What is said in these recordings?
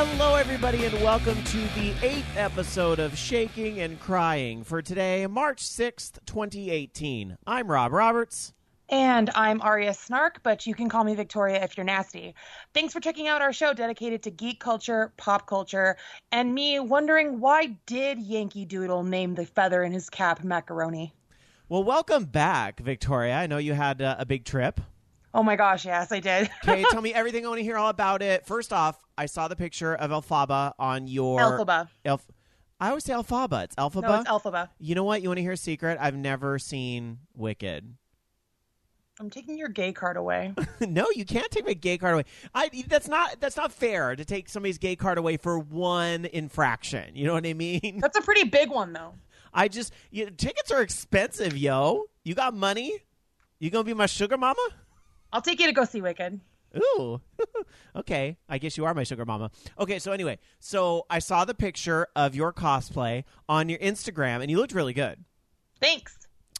Hello, everybody, and welcome to the eighth episode of Shaking and Crying for today, March 6th, 2018. I'm Rob Roberts. And I'm Arya Snark, but you can call me Victoria if you're nasty. Thanks for checking out our show dedicated to geek culture, pop culture, and me wondering why did Yankee Doodle name the feather in his cap macaroni? Well, welcome back, Victoria. I know you had uh, a big trip. Oh my gosh, yes, I did. Okay, tell me everything. I want to hear all about it. First off, I saw the picture of Elphaba on your Elphaba. Elf. I always say Alphaba. It's Elphaba. No, it's Elphaba. You know what? You want to hear a secret? I've never seen Wicked. I'm taking your gay card away. no, you can't take my gay card away. I that's not that's not fair to take somebody's gay card away for one infraction. You know what I mean? That's a pretty big one, though. I just you tickets are expensive, yo. You got money? You gonna be my sugar mama? I'll take you to go see Wicked. Ooh, okay. I guess you are my sugar mama. Okay, so anyway, so I saw the picture of your cosplay on your Instagram, and you looked really good. Thanks.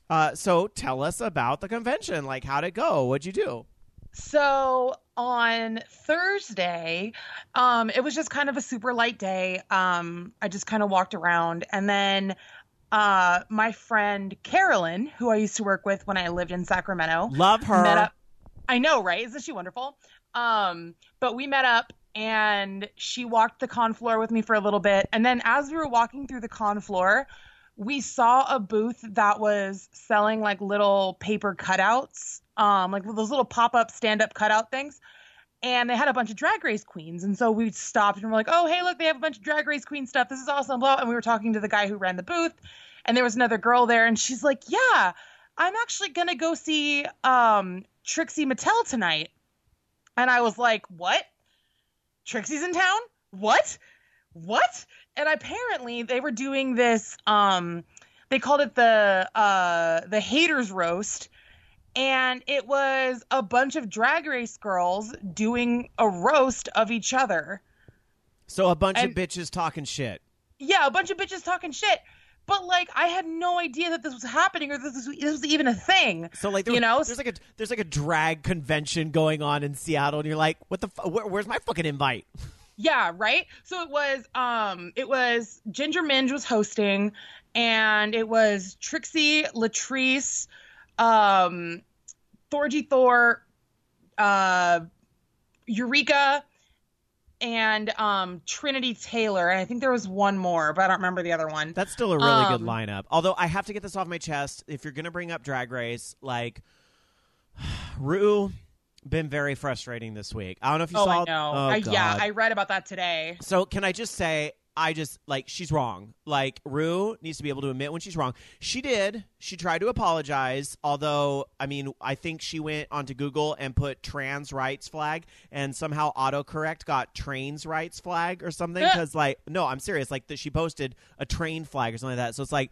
Uh, so tell us about the convention. Like, how'd it go? What'd you do? So on Thursday, um, it was just kind of a super light day. Um, I just kind of walked around, and then uh, my friend Carolyn, who I used to work with when I lived in Sacramento, Love her. met up. I know, right? Isn't she wonderful? Um, but we met up and she walked the con floor with me for a little bit. And then as we were walking through the con floor, we saw a booth that was selling like little paper cutouts, um, like those little pop up stand up cutout things. And they had a bunch of drag race queens. And so we stopped and we're like, oh, hey, look, they have a bunch of drag race queen stuff. This is awesome. Blah. And we were talking to the guy who ran the booth. And there was another girl there. And she's like, yeah, I'm actually going to go see um, Trixie Mattel tonight. And I was like, what? Trixie's in town? What? What? And apparently they were doing this um they called it the uh the haters roast and it was a bunch of drag race girls doing a roast of each other. So a bunch And- of bitches talking shit. Yeah, a bunch of bitches talking shit. But like I had no idea that this was happening or this was, this was even a thing. So like, there, You know? there's like a there's like a drag convention going on in Seattle, and you're like, what the? F- where, where's my fucking invite? Yeah, right. So it was um it was Ginger Minge was hosting and it was Trixie, Latrice, um Thorgy Thor, uh Eureka and um Trinity Taylor and I think there was one more, but I don't remember the other one. That's still a really good Um, lineup. Although I have to get this off my chest. If you're gonna bring up Drag Race, like Ru, been very frustrating this week. I don't know if you oh, saw. I know. Oh, I, yeah, I read about that today. So can I just say I just like she's wrong. Like Ru needs to be able to admit when she's wrong. She did. She tried to apologize. Although I mean, I think she went onto Google and put trans rights flag, and somehow autocorrect got trains rights flag or something. Eh. Because like, no, I'm serious. Like that she posted a train flag or something like that. So it's like.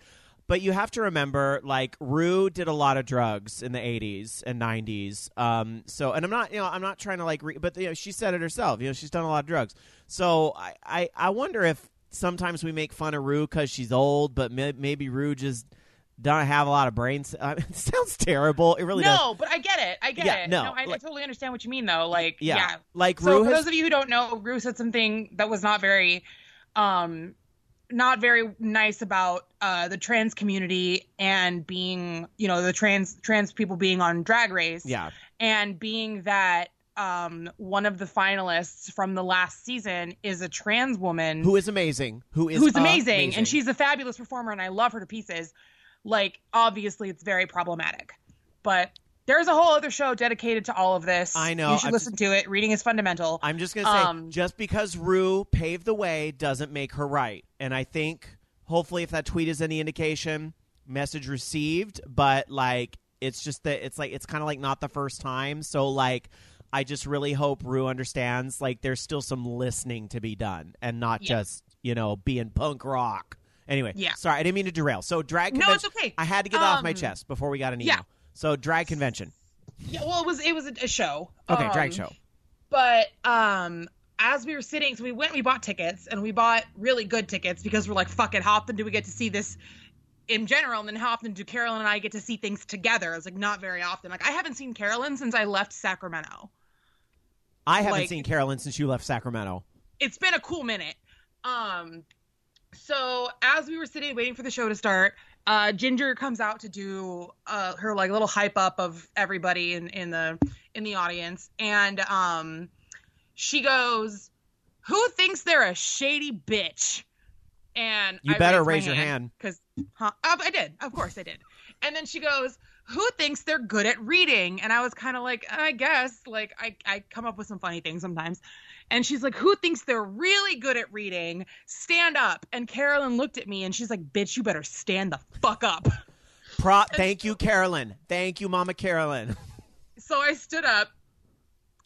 But you have to remember, like Ru did a lot of drugs in the '80s and '90s. Um, so, and I'm not, you know, I'm not trying to like, re- but you know, she said it herself. You know, she's done a lot of drugs. So, I, I, I wonder if sometimes we make fun of Ru because she's old, but may- maybe Ru just don't have a lot of brains. I mean, it sounds terrible. It really does. no, but I get it. I get Yeah, it. no, I, I like- totally understand what you mean though. Like Yeah, yeah. like So Ru for has. those of you who don't know, Ru said something that was not very, um, not very nice about uh, the trans community and being, you know, the trans trans people being on Drag Race. yeah, And being that um, one of the finalists from the last season is a trans woman who is amazing. Who is who's amazing, amazing. and she's a fabulous performer, and I love her to pieces. Like, obviously, it's very problematic, but there's a whole other show dedicated to all of this. I know, You should I'm listen to it. Reading is fundamental. I'm just gonna say, Um, just because Ru paved the way doesn't make her right. And I think, hopefully, if that tweet is any indication, message received. But like, it's just that it's like it's kind of like not the first time. So like, I just really hope Ru understands. Like, there's still some listening to be done, and not Yeah. just you know being punk rock. Anyway, Yeah. Sorry, I didn't mean to derail. So drag No, convention. it's okay. I had to get that off my Um, chest before we got an email. yeah. So drag convention. yeah, well, it was it was a, a show. Okay, drag Um, show. But um, as we were sitting, so we went, we bought tickets, and we bought really good tickets because we're like, fuck it, how often do we get to see this in general? And then how often do Carolyn and I get to see things together? It's like not very often. Like I haven't seen Carolyn since I left Sacramento. I haven't like- seen Carolyn since you left Sacramento. it's been a cool minute. Um, so as we were sitting waiting for the show to start, uh, Ginger comes out to do uh, her like little hype up of everybody in, in the in the audience, and um, she goes, "Who thinks they're a shady bitch?" And You I better raise your hand. because huh? uh, I did, of course I did. And then she goes, "Who thinks they're good at reading?" And I was kind of like, "I guess." Like I I come up with some funny things sometimes. And she's like, "Who thinks they're really good at reading? Stand up." And Carolyn looked at me and she's like, "Bitch, you better stand the fuck up." Pro- thank you, Carolyn. Thank you, Mama Carolyn. So I stood up,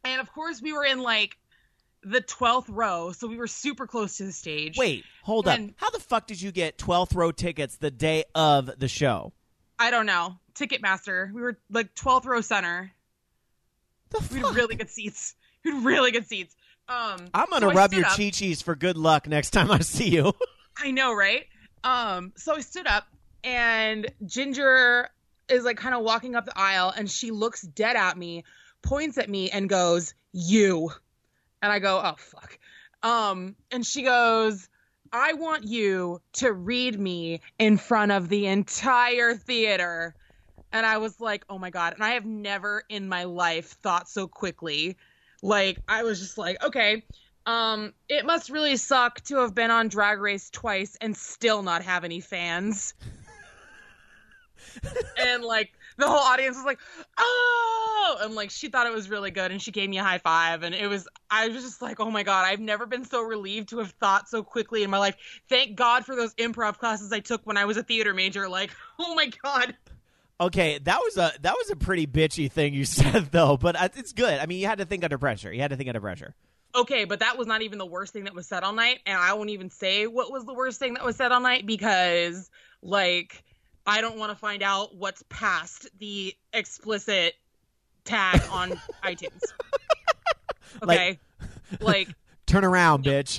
and of course we were in like the twelfth row, so we were super close to the stage. Wait, hold up. How the fuck did you get 12th row tickets the day of the show? I don't know. Ticketmaster. We were like twelfth row center. The We had really good seats. We had really good seats. Um, I'm gonna so rub your up. chi-chis for good luck next time I see you. I know, right? Um, so I stood up and Ginger is like kind of walking up the aisle and she looks dead at me, points at me and goes, "You." And I go, "Oh fuck." Um, and she goes, "I want you to read me in front of the entire theater." And I was like, "Oh my god." And I have never in my life thought so quickly. Like I was just like, "Okay, um, it must really suck to have been on Drag Race twice and still not have any fans. and like the whole audience was like, "Oh!" and like she thought it was really good, and she gave me a high five, and it was. I was just like, "Oh my god!" I've never been so relieved to have thought so quickly in my life. Thank God for those improv classes I took when I was a theater major. Like, oh my god. Okay, that was a that was a pretty bitchy thing you said though, but uh, it's good. I mean, you had to think under pressure. You had to think under pressure. Okay, but that was not even the worst thing that was said all night, and I won't even say what was the worst thing that was said all night because, like, I don't want to find out what's past the explicit tag on iTunes. Okay, like, Turn around, bitch.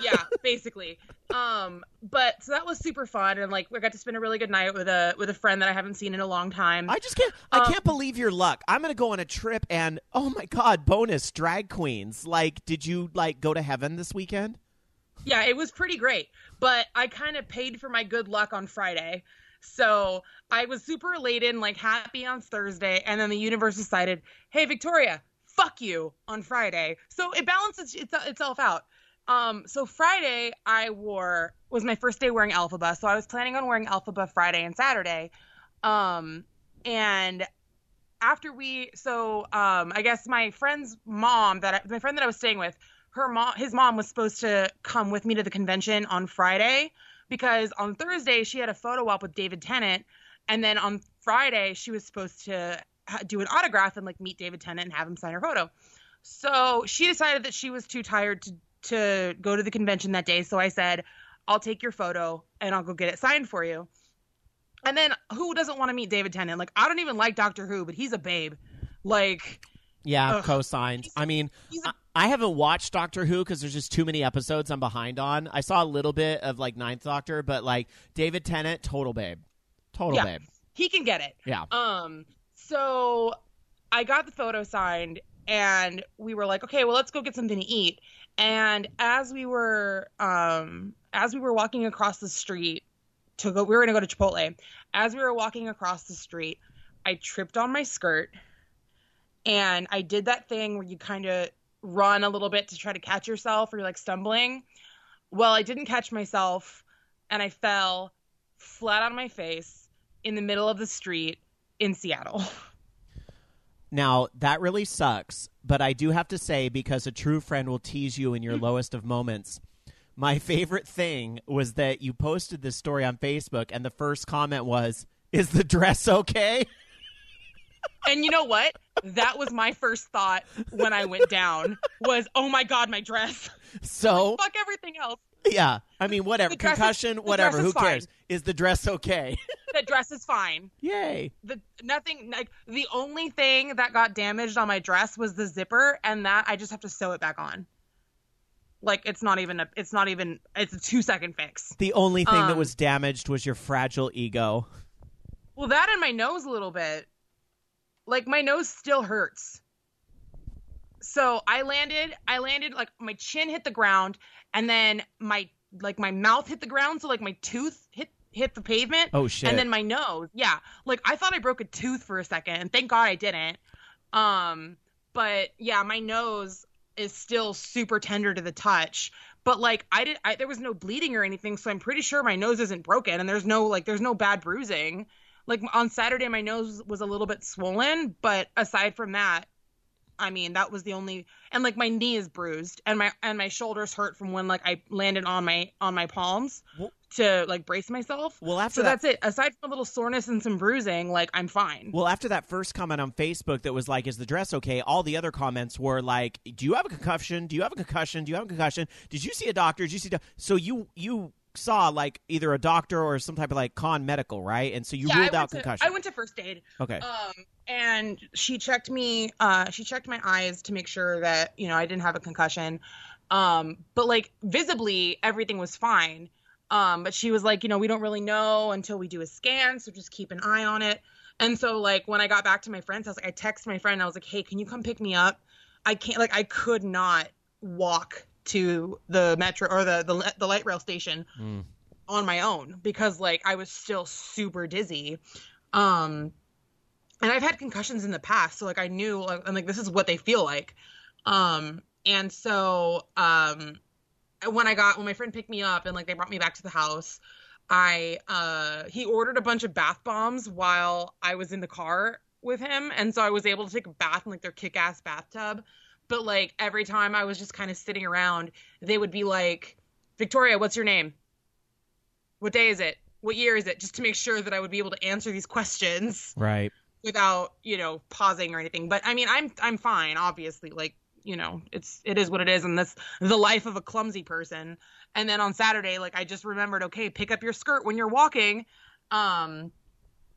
yeah, basically. Um, but so that was super fun, and like, we got to spend a really good night with a with a friend that I haven't seen in a long time. I just can't. I Um, can't believe your luck. I'm gonna go on a trip, and oh my god, bonus drag queens. Like, did you like go to heaven this weekend? Yeah, it was pretty great. But I kind of paid for my good luck on Friday. So I was super elated and like happy on Thursday. And then the universe decided, hey, Victoria, fuck you on Friday. So it balances its- itself out. Um, so Friday I wore was my first day wearing Alphaba. So I was planning on wearing Alphaba Friday and Saturday. Um, and after we so um I guess my friend's mom that I, my friend that I was staying with her mom his mom was supposed to come with me to the convention on Friday because on Thursday she had a photo op with David Tennant and then on Friday she was supposed to do an autograph and like meet David Tennant and have him sign her photo. So she decided that she was too tired to to go to the convention that day so I said I'll take your photo and I'll go get it signed for you. And then who doesn't want to meet David Tennant? Like I don't even like Doctor Who, but he's a babe. Like Yeah, Ugh. co-signed. I mean, he's a I, I haven't watched Doctor Who because there's just too many episodes I'm behind on. I saw a little bit of like Ninth Doctor, but like David Tennant, total babe, total Yeah. babe. he can get it. Yeah. Um, so I got the photo signed and we were like, okay, well, let's go get something to eat. And as we were, um, as we were walking across the street to go, we were going to go to Chipotle. As we were walking across the street, I tripped on my skirt and I did that thing where you kind of run a little bit to try to catch yourself or you're like stumbling. Well, I didn't catch myself and I fell flat on my face in the middle of the street in Seattle. Now that really sucks, but I do have to say because a true friend will tease you in your mm. lowest of moments. My favorite thing was that you posted this story on Facebook, and the first comment was, "Is the dress okay?" And you know what? That was my first thought when I went down was, "Oh my god, my dress." So Fuck everything else. Yeah, I mean, whatever, The dress is- concussion, whatever. Who Who is fine. cares? Is the dress okay? The dress is fine. Yay! The nothing like the only thing that got damaged on my dress was the zipper and that I just have to sew it back on. Like it's not even a it's not even it's a 2 second fix. The only thing that Um, was damaged was your fragile ego. Well, that and my nose a little bit. Like my nose still hurts. So I landed, I landed like my chin hit the ground, and then my like my mouth hit the ground, so like my tooth hit hit the pavement. Oh shit! And then my nose, yeah, like I thought I broke a tooth for a second, and thank God I didn't. Um, but yeah, my nose is still super tender to the touch. But like I did, I, there was no bleeding or anything, so I'm pretty sure my nose isn't broken, and there's no like there's no bad bruising. Like on Saturday, my nose was a little bit swollen, but aside from that, I mean, that was the only and like my knee is bruised and my and my shoulders hurt from when like I landed on my on my palms Well- to like brace myself. well, after So that, that's it. Aside from a little soreness and some bruising, like I'm fine. Well, after that first comment on Facebook that was like, "Is the dress okay?" All the other comments were like, "Do you have a concussion? Do you have a concussion? Do you have a concussion? Did you see a doctor? Did you see?" Do-? So you you saw like either a doctor or some type of like con medical, right? And so you yeah, ruled out to, concussion. I went to first aid. okay. Um, and she checked me. Uh, she checked my eyes to make sure that you know I didn't have a concussion. Um, but like visibly everything was fine. Um, but she was like, you know, we don't really know until we do a scan, so just keep an eye on it. And so like when I got back to my friend's house, like I texted my friend, I was like, hey, can you come pick me up? I can't like I could not walk to the metro or the the, the light rail station Mm. on my own because like I was still super dizzy. Um and I've had concussions in the past, so like I knew like I'm like this is what they feel like. Um and so um when I got when my friend picked me up and like they brought me back to the house, I uh he ordered a bunch of bath bombs while I was in the car with him and so I was able to take a bath in like their kick-ass bathtub. But like every time I was just kind of sitting around, they would be like, "Victoria, what's your name? What day is it? What year is it?" just to make sure that I would be able to answer these questions Right. without, you know, pausing or anything. But I mean, I'm I'm fine, obviously. Like, you know, it's it is what it is and that's the life of a clumsy person. And then on Saturday, like I just remembered, okay, pick up your skirt when you're walking. Um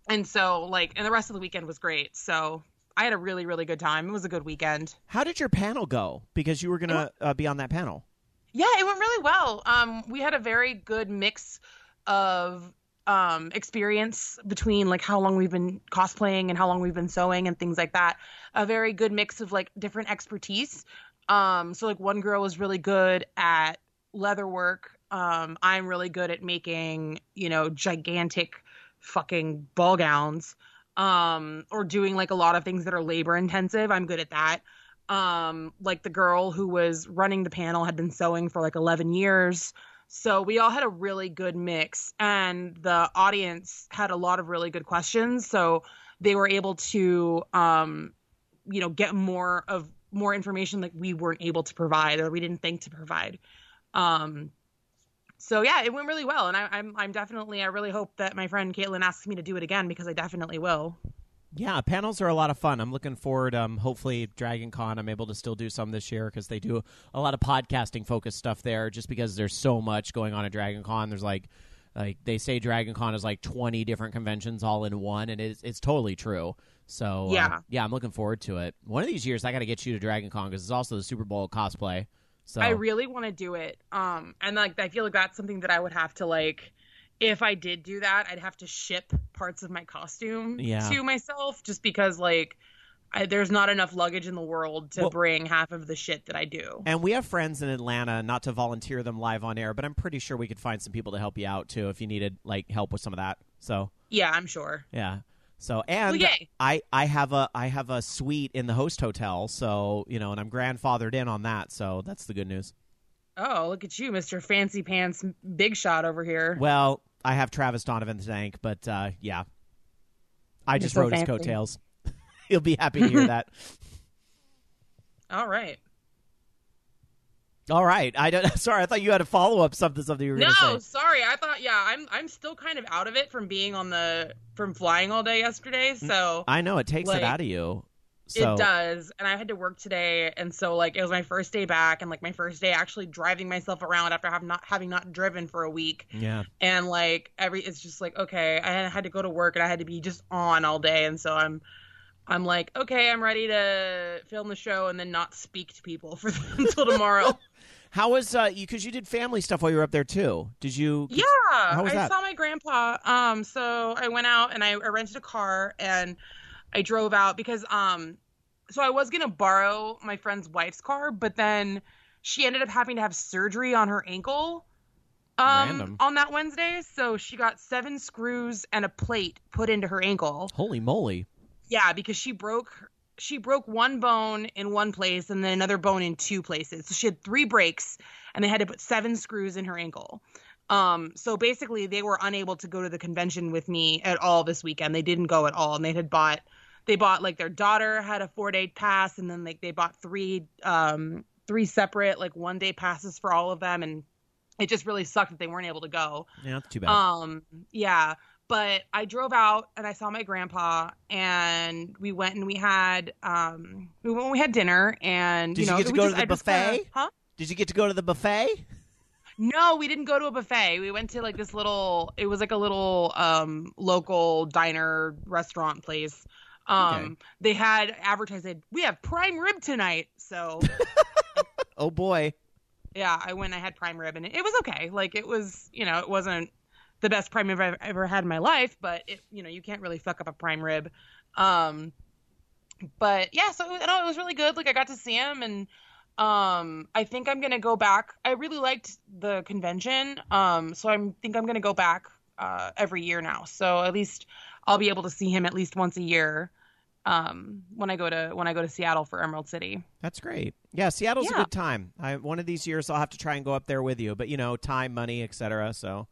and so like and the rest of the weekend was great. So I had a really really good time. It was a good weekend. How did your panel go? Because you were gonna uh, be on that panel. Yeah, it went really well. Um, we had a very good mix of um, experience between like how long we've been cosplaying and how long we've been sewing and things like that. A very good mix of like different expertise. Um, so like one girl was really good at leather work. Um, I'm really good at making you know gigantic fucking ball gowns. Um, or doing like a lot of things that are labor intensive. I'm good at that. Um like the girl who was running the panel had been sewing for like 11 years. So we all had a really good mix and the audience had a lot of really good questions. So they were able to um you know get more of more information that we weren't able to provide or we didn't think to provide. Um so yeah it went really well and I, i'm i'm definitely i really hope that my friend caitlin asks me to do it again because i definitely will Yeah, panels are a lot of fun. I'm looking forward. Um, hopefully, Dragon Con, I'm able to still do some this year because they do a lot of podcasting focused stuff there. Just because there's so much going on at Dragon Con, there's like, like they say, Dragon Con is like 20 different conventions all in one, and it's it's totally true. So uh, Yeah. yeah, I'm looking forward to it. One of these years, I got to get you to Dragon Con because it's also the Super Bowl cosplay. So I really want to do it. Um, and like I feel like that's something that I would have to like. If I did do that, I'd have to ship parts of my costume Yeah. to myself, just because like I, there's not enough luggage in the world to Well- bring half of the shit that I do. And we have friends in Atlanta, not to volunteer them live on air, but I'm pretty sure we could find some people to help you out too if you needed like help with some of that. So Yeah, I'm sure. yeah. So and Well. I I have a I have a suite in the host hotel, so you know, and I'm grandfathered in on that, so that's the good news. Oh, look at you, Mr. Fancy Pants Big Shot over here. Well, I have Travis Donovan to thank, but uh, yeah, I You're just so rode his coattails. He'll be happy to hear that. All right. All right, I don't. Sorry, I thought you had a follow up something something you were No, say. sorry. I thought yeah, I'm I'm still kind of out of it from being on the from flying all day yesterday. Mm, so I know it takes Like, it out of you. So It does, and I had to work today, and so like it was my first day back, and like my first day actually driving myself around after have not having not driven for a week, yeah, and like every it's just like okay, I had to go to work and I had to be just on all day, and so I'm I'm like okay, I'm ready to film the show and then not speak to people for until tomorrow. How was uh you? Because you did family stuff while you were up there too. Did you? Yeah, How was I that? saw my grandpa. Um, so I went out and I, I rented a car and I drove out because um, so I was gonna borrow my friend's wife's car, but then she ended up having to have surgery on her ankle um, Random. on that Wednesday. So she got seven screws and a plate put into her ankle. Holy moly! Yeah, because she broke she broke one bone in one place and then another bone in two places. So she had three breaks and they had to put seven screws in her ankle. Um, so basically they were unable to go to the convention with me at all this weekend. They didn't go at all and they had bought they bought like their daughter had a four day pass and then like they bought three um three separate like one day passes for all of them and it just really sucked that they weren't able to go. Yeah, that's too bad. Um, yeah, but I drove out and I saw my grandpa, and we went and we had um, we went, we had dinner, and Did you you know, get to go to the I just kinda- buffet? huh? Did you get to go to the buffet? No, we didn't go to a buffet. We went to like this little. It was like a little um local diner restaurant place. Um, Okay. they had advertised we have prime rib tonight, so. Oh boy. yeah, I went. I had prime rib, and it, it was okay. Like it was, you know, it wasn't the best prime rib I've ever had in my life, but it, you know, you can't really fuck up a prime rib. Um, but yeah, so it, it was really good. Like I got to see him, and um, I think I'm gonna go back. I really liked the convention, um, so I think I'm gonna go back uh, every year now. So at least I'll be able to see him at least once a year um, when I go to when I go to Seattle for Emerald City. That's great. Yeah, Seattle's a good time. I, one of these years, I'll have to try and go up there with you. But you know, time, money, etc. So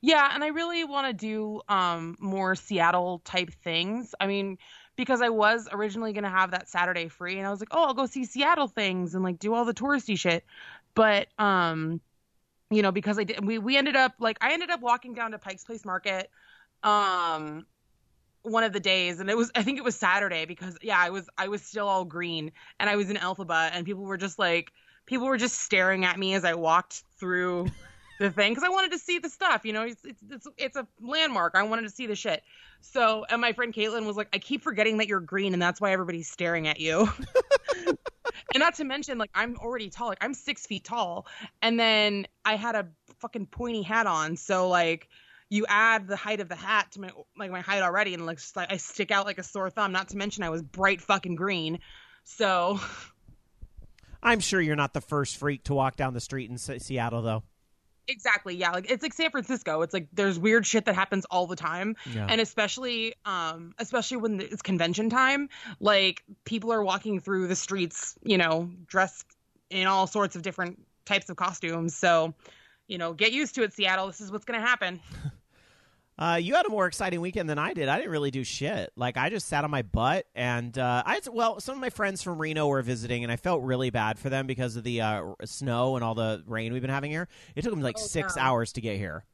Yeah, and I really want to do um more Seattle type things. I mean, because I was originally going to have that Saturday free and I was like, "Oh, I'll go see Seattle things and like do all the touristy shit." But um you know, because I did we we ended up like I ended up walking down to Pike's Place Market um one of the days and it was I think it was Saturday because yeah, I was I was still all green and I was in Alphaba and people were just like people were just staring at me as I walked through the thing because I wanted to see the stuff. You know, it's, it's it's it's a landmark. I wanted to see the shit. So, and my friend Caitlin was like, "I keep forgetting that you're green, and that's why everybody's staring at you." and not to mention, like, I'm already tall. Like, I'm six feet tall, and then I had a fucking pointy hat on. So, like, you add the height of the hat to my like my height already, and just, like I stick out like a sore thumb. Not to mention, I was bright fucking green. So, I'm sure you're not the first freak to walk down the street in Seattle, though. Exactly. Yeah. Like it's like San Francisco. It's like there's weird shit that happens all the time. Yeah. And especially um especially when it's convention time, like people are walking through the streets, you know, dressed in all sorts of different types of costumes. So, you know, get used to it, Seattle. This is what's going to happen. Uh, you had a more exciting weekend than I did. I didn't really do shit. Like I just sat on my butt, and uh, I had, well, some of my friends from Reno were visiting, and I felt really bad for them because of the uh, snow and all the rain we've been having here. It took them like Oh, six hours to get here,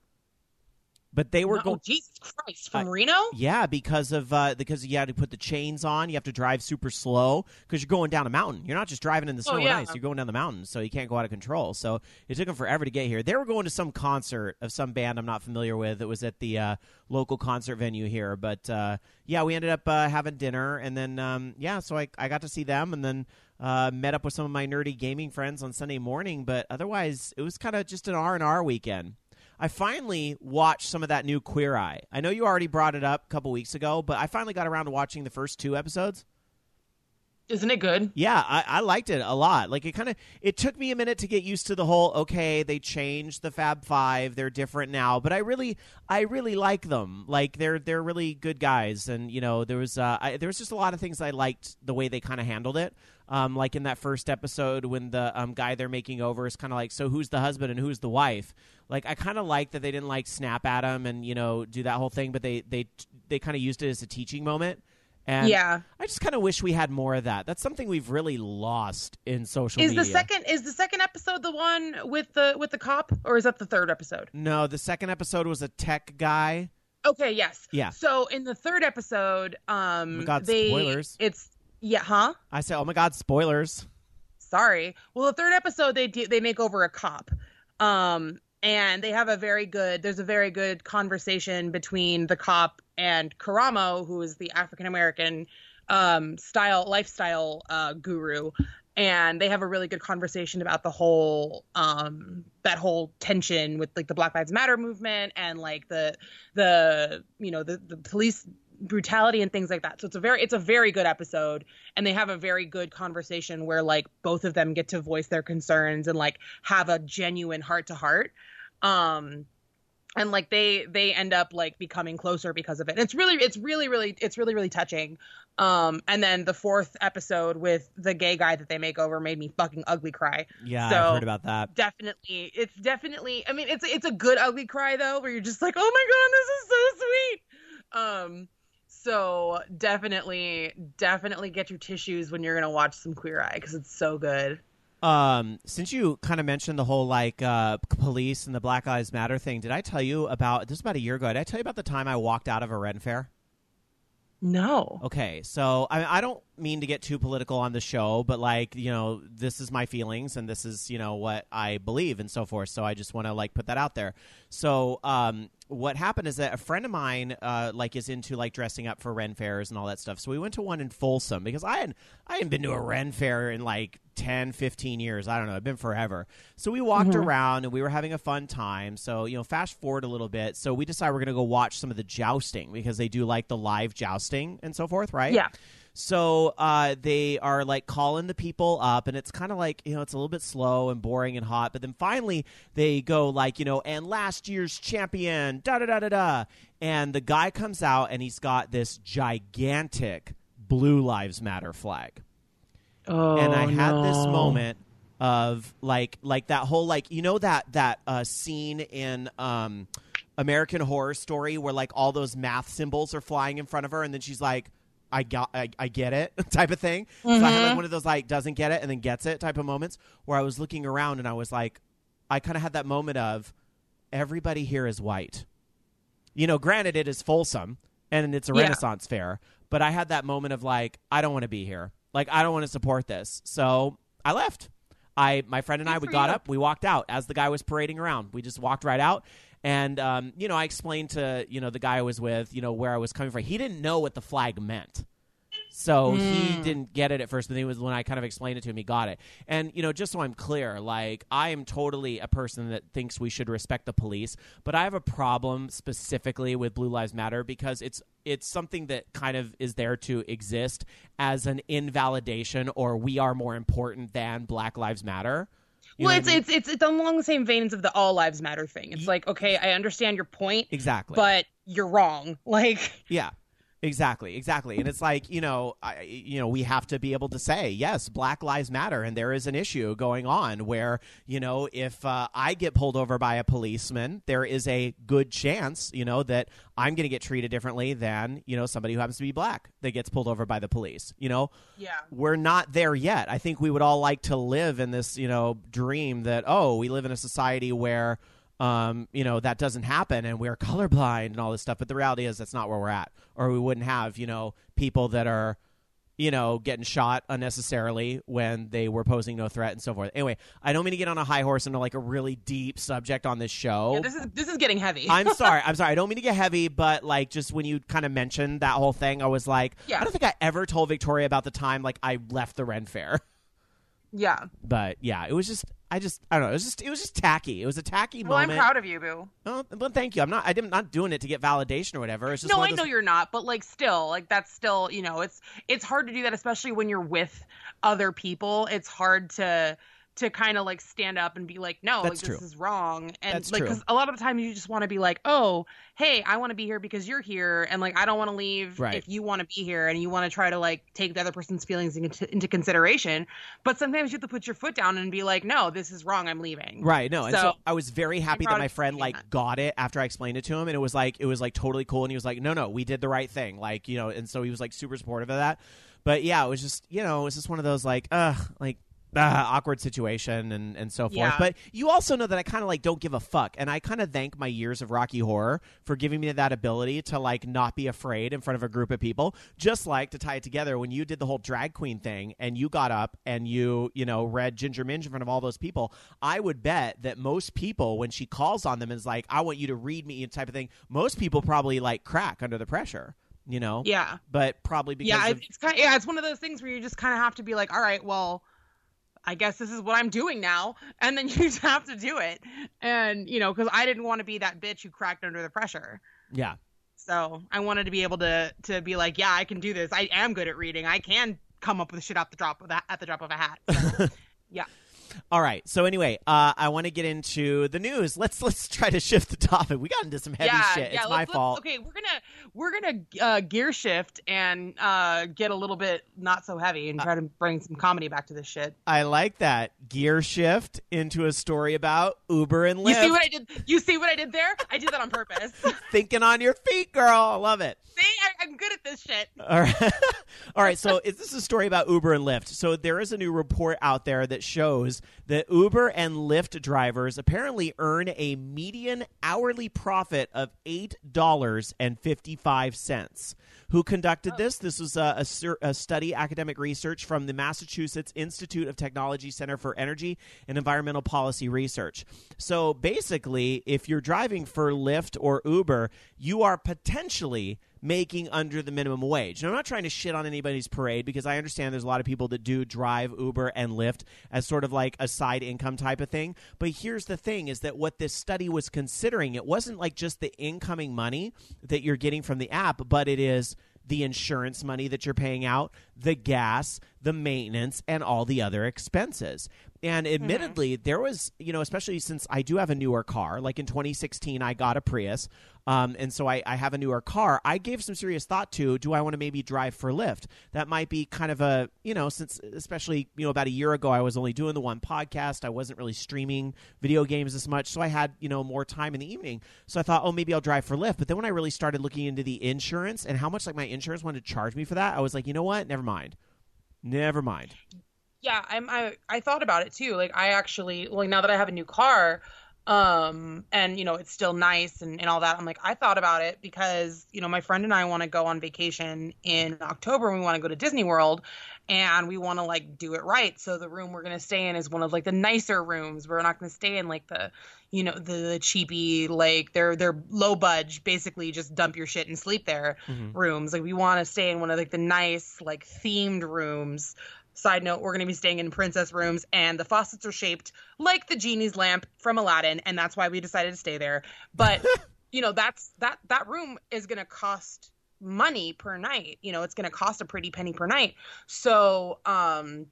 but they were No, going. Jesus Christ, from I- Reno? Yeah, because of uh, because you had to put the chains on. You have to drive super slow because you're going down a mountain. You're not just driving in the snow Oh, and ice. You're going down the mountain, so you can't go out of control. So it took them forever to get here. They were going to some concert of some band I'm not familiar with. It was at the uh, local concert venue here. But uh, yeah, we ended up uh, having dinner, and then um, yeah, so I I got to see them, and then. Uh, met up with some of my nerdy gaming friends on Sunday morning, but otherwise it was kind of just an R and R weekend. I finally watched some of that new Queer Eye. I know you already brought it up a couple weeks ago, but I finally got around to watching the first two episodes. Isn't it good? Yeah, I, I liked it a lot. Like it kind of it took me a minute to get used to the whole okay, they changed the Fab Five, they're different now, but I really I really like them. Like they're they're really good guys, and you know there was uh, I, there was just a lot of things I liked the way they kind of handled it. Um, like in that first episode when the um, guy they're making over is kind of like, so who's the husband and who's the wife? Like I kind of like that they didn't like snap at him and you know do that whole thing, but they they they kind of used it as a teaching moment. And yeah. I just kind of wish we had more of that. That's something we've really lost in social Is media. the second is the second episode the one with the with the cop or is that the third episode? No, the second episode was a tech guy. Okay, yes. Yeah. So in the third episode, um Oh my God, they spoilers. it's yeah, huh? I said, "Oh my god, spoilers!" Sorry. Well, the third episode they do, they make over a cop. Um and they have a very good there's a very good conversation between the cop and Karamo who is the African American um style lifestyle uh guru and they have a really good conversation about the whole um that whole tension with like the Black Lives Matter movement and like the the you know the the police brutality and things like that. So it's a very it's a very good episode and they have a very good conversation where like both of them get to voice their concerns and like have a genuine heart to heart. Um and like they they end up like becoming closer because of it. And it's really it's really really it's really really touching. Um and then the fourth episode with the gay guy that they make over made me fucking ugly cry. Yeah, So- I've heard about that. Definitely it's definitely I mean it's it's a good ugly cry though where you're just like, "Oh my god, this is so sweet." Um so definitely definitely get your tissues when you're going to watch some Queer Eye cuz it's so good. Um, since you kind of mentioned the whole like uh, police and the Black Lives Matter thing, did I tell you about this? Was about a year ago. Did I tell you about the time I walked out of a Ren fair? No. Okay, so I, mean, I don't mean to get too political on the show, but like you know, this is my feelings and this is you know what I believe and so forth. So I just want to like put that out there. So um, what happened is that a friend of mine uh, like is into like dressing up for Ren fairs and all that stuff. So we went to one in Folsom because I had I hadn't been to a Ren fair in like 10, 15 years. I don't know. It's been forever. So we walked around and we were having a fun time. So, you know, fast forward a little bit. So we decided we're going to go watch some of the jousting because they do like the live jousting and so forth, right? Yeah. So uh, they are like calling the people up, and it's kind of like you know it's a little bit slow and boring and hot. But then finally they go like you know, and last year's champion, da da da da da, and the guy comes out and he's got this gigantic Blue Lives Matter flag Oh. and I had this moment of like like that whole like you know that that uh, scene in um, American Horror Story where like all those math symbols are flying in front of her and then she's like I got I, I get it type of thing. So I had like mm-hmm. one of those like doesn't get it and then gets it type of moments where I was looking around and I was like I kind of had that moment of everybody here is white. You know, granted it is Folsom and it's a Yeah. Renaissance fair, but I had that moment of like I don't want to be here. Like I don't want to support this. So I left. I my friend and I we got you. up, we walked out as the guy was parading around. We just walked right out. And um, you know, I explained to, you know, the guy I was with, you know, where I was coming from. He didn't know what the flag meant. So he Hmm. didn't get it at first, but then it was when I kind of explained it to him, he got it. And you know, just so I'm clear, like I am totally a person that thinks we should respect the police, but I have a problem specifically with Blue Lives Matter because it's it's something that kind of is there to exist as an invalidation or we are more important than Black Lives Matter. You well, it's, I mean? it's it's it's along the same veins of the all lives matter thing. It's like, okay, I understand your point, exactly. but you're wrong. Like, Yeah. Exactly, exactly. And it's like, you know, I, you know, we have to be able to say, yes, Black Lives Matter and there is an issue going on where, you know, if uh, I get pulled over by a policeman, there is a good chance, you know, that I'm going to get treated differently than, you know, somebody who happens to be black that gets pulled over by the police, you know? yeah, we're not there yet. I think we would all like to live in this, you know, dream that oh, we live in a society where um, you know, that doesn't happen and we're colorblind and all this stuff, but the reality is that's not where we're at. Or we wouldn't have, you know, people that are you know, getting shot unnecessarily when they were posing no threat and so forth. Anyway, I don't mean to get on a high horse into like a really deep subject on this show. yeah this is this is getting heavy. I'm sorry. I'm sorry. I don't mean to get heavy, but like just when you kind of mentioned that whole thing, I was like, Yeah. I don't think I ever told Victoria about the time like I left the Ren Fair. yeah. But yeah, it was just I just I don't know. It was just it was just tacky. It was a tacky moment. Well, I'm proud of you, boo. Oh, well, thank you. I'm not. I didn't not doing it to get validation or whatever. It's just No, I of know you're not, but like still, like that's still, you know, it's it's hard to do that, especially when you're with other people. It's hard to to kind of like stand up and be like, no, like this is wrong, and That's like because a lot of the time you just want to be like, oh, hey, I want to be here because you're here, and like I don't want to leave Right. if you want to be here, and you want to try to like take the other person's feelings into, into consideration, but sometimes you have to put your foot down and be like, no, this is wrong, I'm leaving. Right, no, and so, So, I was very happy that my friend like that. got it after I explained it to him, and it was like it was like totally cool, and he was like, "No, no, we did the right thing," like you know, and so he was like super supportive of that. But yeah, it was just you know, it was just one of those like, uh, like. Uh, awkward situation and, and so forth. Yeah. But you also know that I kind of like don't give a fuck. And I kind of thank my years of Rocky Horror for giving me that ability to like not be afraid in front of a group of people. Just like to tie it together when you did the whole drag queen thing and you got up and you, you know, read Ginger Minge in front of all those people. I would bet that most people, when she calls on them, is like, I want you to read me type of thing. Most people probably like crack under the pressure, you know? Yeah. But probably because yeah, of, it's kind of, yeah, it's one of those things where you just kind of have to be like, all right, well, I guess this is what I'm doing now, and then you just have to do it, and you know, because I didn't want to be that bitch who cracked under the pressure. yeah. So I wanted to be able to to be like, yeah, I can do this. I am good at reading. I can come up with shit at the drop of that at the drop of a hat. So, yeah. All right. So anyway, uh, I want to get into the news. Let's let's try to shift the topic. We got into some heavy yeah, shit. Yeah, it's my let's- let's- fault. Okay, we're gonna we're gonna uh, gear shift and uh, get a little bit not so heavy and try to bring some comedy back to this shit. I like that gear shift into a story about Uber and Lyft. You see what I did? You see what I did there? I did that on purpose. Thinking on your feet, girl. I love it. See, I, I'm good at this shit. All right. All right. So is this a story about Uber and Lyft? So there is a new report out there that shows that Uber and Lyft drivers apparently earn a median hourly profit of eight dollars and fifty-five cents. Who conducted oh. this? This was a, a, sur- a study, academic research from the Massachusetts Institute of Technology Center for Energy and Environmental Policy Research. So basically, if you're driving for Lyft or Uber, you are potentially making under the minimum wage. And I'm not trying to shit on anybody's parade because I understand there's a lot of people that do drive Uber and Lyft as sort of like a side income type of thing. But here's the thing is that what this study was considering, it wasn't like just the incoming money that you're getting from the app, but it is the insurance money that you're paying out, the gas, the maintenance, and all the other expenses. And mm-hmm. admittedly, there was, you know, especially since I do have a newer car, like in 2016, I got a Prius. Um, and so I, I have a newer car. I gave some serious thought to do I want to maybe drive for Lyft? That might be kind of a, you know, since especially, you know, about a year ago, I was only doing the one podcast. I wasn't really streaming video games as much. So I had, you know, more time in the evening. So I thought, oh, maybe I'll drive for Lyft. But then when I really started looking into the insurance and how much like my insurance wanted to charge me for that, I was like, you know what? Never mind. Never mind. Yeah, I'm. I I thought about it too. Like I actually, like now that I have a new car, um, and you know it's still nice and and all that. I'm like I thought about it because you know my friend and I want to go on vacation in October. and We want to go to Disney World, and we want to like do it right. So the room we're gonna stay in is one of like the nicer rooms. We're not gonna stay in like the you know the, the cheapy like they're they're low budge basically just dump your shit and sleep there Mhm. rooms like we want to stay in one of like the nice like themed rooms side note we're going to be staying in princess rooms and the faucets are shaped like the genie's lamp from aladdin and that's why we decided to stay there. But you know that's that that room is going to cost money per night. You know it's going to cost a pretty penny per night. So um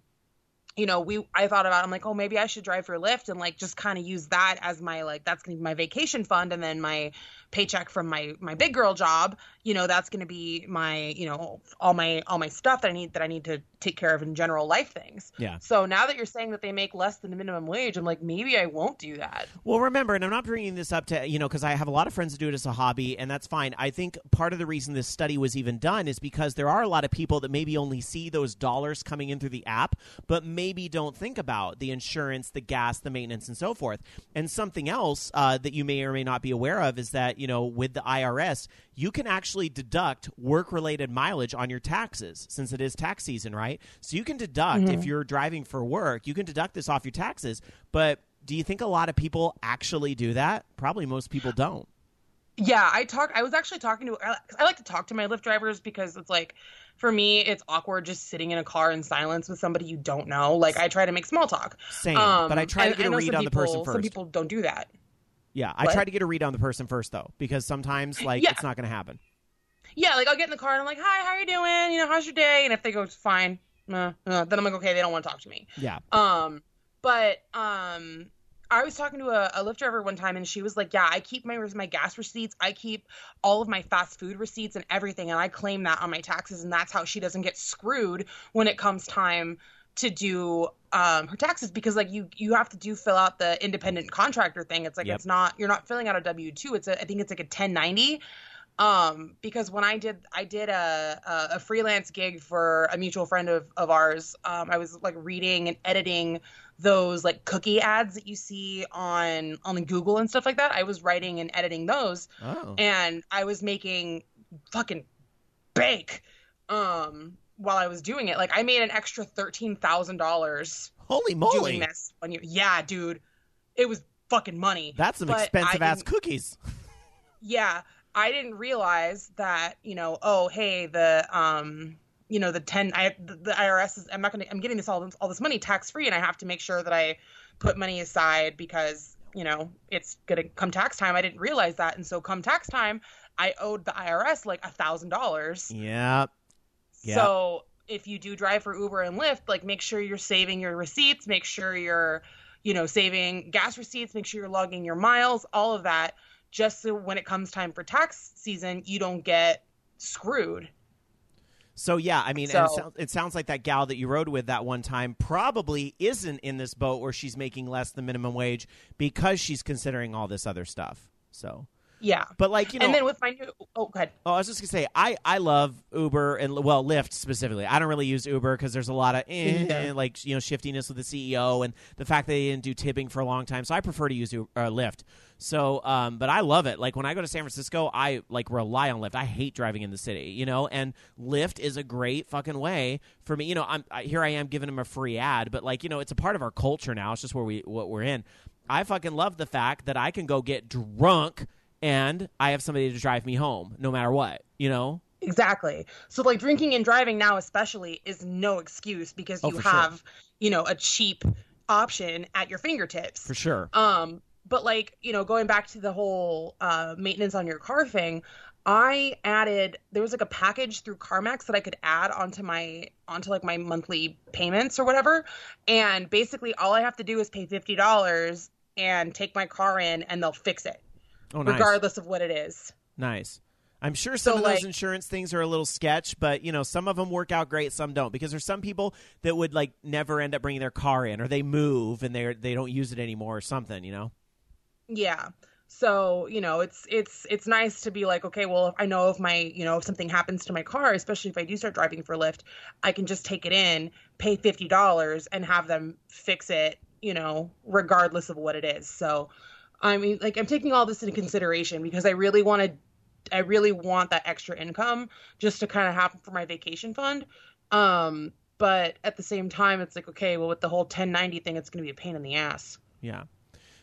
you know, we I thought about I'm like, oh, maybe I should drive for Lyft and like just kind of use that as my like that's gonna be my vacation fund and then my paycheck from my my big girl job, you know, that's gonna be my, you know, all my all my stuff that I need that I need to take care of in general life things. Yeah. So now that you're saying that they make less than the minimum wage, I'm like, maybe I won't do that. Well, remember, and I'm not bringing this up to, you know, because I have a lot of friends that do it as a hobby, and that's fine. I think part of the reason this study was even done is because there are a lot of people that maybe only see those dollars coming in through the app, but maybe don't think about the insurance, the gas, the maintenance, and so forth. And something else uh, that you may or may not be aware of is that, you know, with the IRS, you can actually deduct work related mileage on your taxes since it is tax season, right? So you can deduct if you're driving for work, you can deduct this off your taxes. But do you think a lot of people actually do that? Probably most people don't. Yeah, I talk. I was actually talking to. I I like to talk to my Lyft drivers because it's like, for me, it's awkward just sitting in a car in silence with somebody you don't know. Like I try to make small talk. Same, but I try to get a read some on the person Some first. people don't do that. Yeah, I What? try to get a read on the person first though, because sometimes like Yeah. it's not going to happen. Yeah, like I'll get in the car and I'm like, "Hi, how are you doing? You know, how's your day?" And if they go, fine," uh, uh, then I'm like, "Okay, they don't want to talk to me." Yeah. Um, but um, I was talking to a, a Lyft driver one time, and she was like, "Yeah, I keep my my gas receipts, I keep all of my fast food receipts and everything, and I claim that on my taxes, and that's how she doesn't get screwed when it comes time." to do um her taxes because like you you have to do fill out the independent contractor thing it's like Yep. it's not you're not filling out a w2 it's a i think it's like a 1090 um because when i did i did a a, a freelance gig for a mutual friend of, of ours um i was like reading and editing those like cookie ads that you see on on google and stuff like that i was writing and editing those Oh. and i was making fucking bank um while i was doing it like i made an extra $13000 Holy moly! doing this when you yeah dude it was fucking money That's some But I expensive ass cookies. yeah i didn't realize that you know oh hey the um you know the 10 i the, the irs is i'm not gonna i'm getting this all, all this money tax free and i have to make sure that i put money aside because you know it's gonna come tax time i didn't realize that and so come tax time I owed the IRS like a thousand dollars. Yep. So if you do drive for Uber and Lyft, like make sure you're saving your receipts, make sure you're, you know, saving gas receipts, make sure you're logging your miles, all of that, just so when it comes time for tax season, you don't get screwed. So yeah, I mean, and it, So- sounds, it sounds like that gal that you rode with that one time probably isn't in this boat where she's making less than minimum wage because she's considering all this other stuff. So, Yeah. but like you know, and then with my new oh go ahead. Oh, I was just gonna say, I I love Uber and well Lyft specifically. I don't really use Uber because there's a lot of eh, Yeah. like you know shiftiness with the CEO and the fact that they didn't do tipping for a long time. So I prefer to use U- uh, Lyft. So, um, but I love it. Like when I go to San Francisco, I like rely on Lyft. I hate driving in the city, you know, and Lyft is a great fucking way for me. You know, I'm I, here. I am giving them a free ad, but like you know, it's a part of our culture now. It's just where we what we're in. I fucking love the fact that I can go get drunk and I have somebody to drive me home no matter what, you know? Exactly. So like drinking and driving now especially is no excuse because Oh, you for sure. have, you know, a cheap option at your fingertips. For sure. Um, but like, you know, going back to the whole uh, maintenance on your car thing, I added there was like a package through CarMax that I could add onto my onto like my monthly payments or whatever. And basically all I have to do is pay fifty dollars and take my car in and they'll fix it. Oh, nice. Regardless of what it is. Nice. I'm sure some So, of those like- insurance things are a little sketch, but you know, some of them work out great, some don't. Because there's some people that would like never end up bringing their car in, or they move and they they don't use it anymore, or something. You know? Yeah. So, you know, it's it's it's nice to be like, okay, well, I know if my, you know, if something happens to my car, especially if I do start driving for Lyft, I can just take it in, pay $50 and have them fix it, you know, regardless of what it is. So, I mean, like I'm taking all this into consideration because I really want to I really want that extra income just to kind of happen for my vacation fund. Um, but at the same time, it's like, okay, well, with the whole 1090 thing, it's going to be a pain in the ass. Yeah.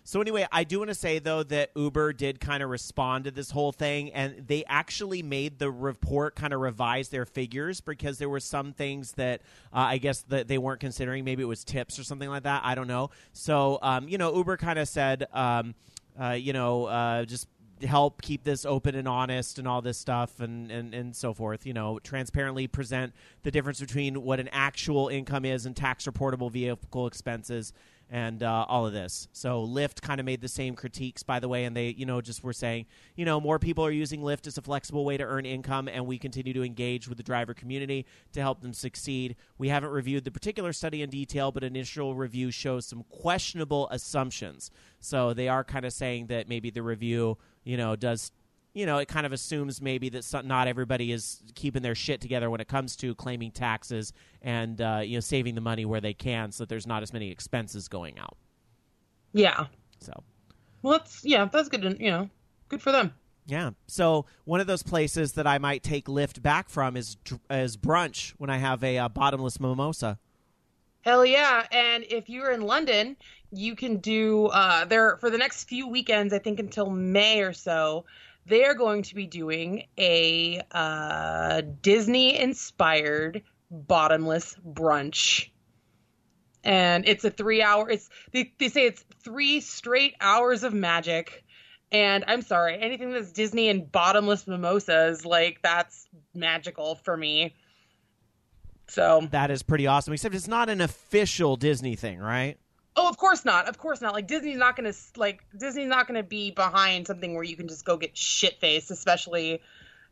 So anyway, I do want to say though that Uber did kind of respond to this whole thing, and they actually made the report kind of revise their figures because there were some things that uh, I guess that they weren't considering. Maybe it was tips or something like that. I don't know. So um, you know, Uber kind of said, um, uh, you know, uh, just help keep this open and honest and all this stuff and, and, and so forth you know transparently present the difference between what an actual income is and tax reportable vehicle expenses and uh, all of this. So lyft kind of made the same critiques by the way and they you know just were saying you know more people are using lyft as a flexible way to earn income and we continue to engage with the driver community to help them succeed. We haven't reviewed the particular study in detail but initial review shows some questionable assumptions. So they are kind of saying that maybe the review you know, does you know, it kind of assumes maybe that some, not everybody is keeping their shit together when it comes to claiming taxes and uh, you know saving the money where they can, so that there's not as many expenses going out. Yeah. So Well, that's yeah, that's good. To, you know, good for them. yeah, so one of those places that I might take Lyft back from is is brunch when I have a uh, bottomless mimosa. Hell yeah! And if you're in London, you can do uh, there for the next few weekends. I think until May or so, they are going to be doing a uh, Disney-inspired bottomless brunch. And it's a three-hour. It's they, they say it's three straight hours of magic. And I'm sorry, anything that's Disney and bottomless mimosas, like that's magical for me. So That is pretty awesome. Except it's not an official Disney thing, right? Oh, of course not. Of course not. Like Disney's not gonna like Disney's not gonna be behind something where you can just go get shit faced, especially,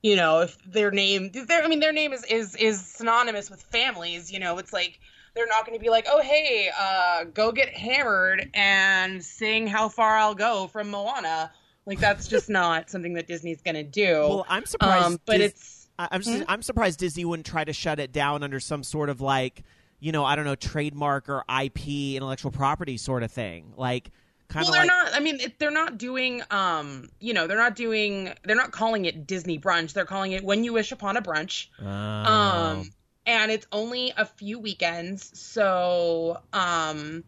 you know, if their name. Their, I mean, their name is is is synonymous with families. You know, it's like they're not gonna be like, oh hey, uh, go get hammered and sing "How Far I'll Go" from Moana. Like that's just not something that Disney's gonna do. Well, I'm surprised. um, but Dis- it's I'm just, I'm surprised Disney wouldn't try to shut it down under some sort of like, you know, I don't know, trademark or IP, intellectual property sort of thing. Like, kind well, they're like, not. I mean, it, they're not doing. Um, you know, they're not doing. They're not calling it Disney brunch. They're calling it When You Wish Upon a Brunch. Oh. Um, and it's only a few weekends. So, um,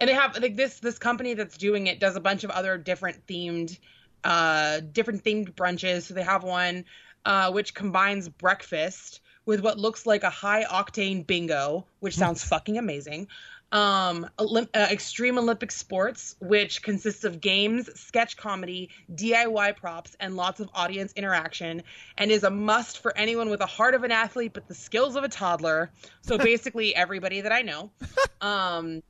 and they have like this this company that's doing it does a bunch of other different themed, uh, different themed brunches. So they have one, uh, which combines breakfast with what looks like a high octane bingo, which sounds fucking amazing. Um, Olymp- uh, Extreme Olympic Sports, which consists of games, sketch comedy, DIY props, and lots of audience interaction, and is a must for anyone with a heart of an athlete but the skills of a toddler. So basically, everybody that I know. Um,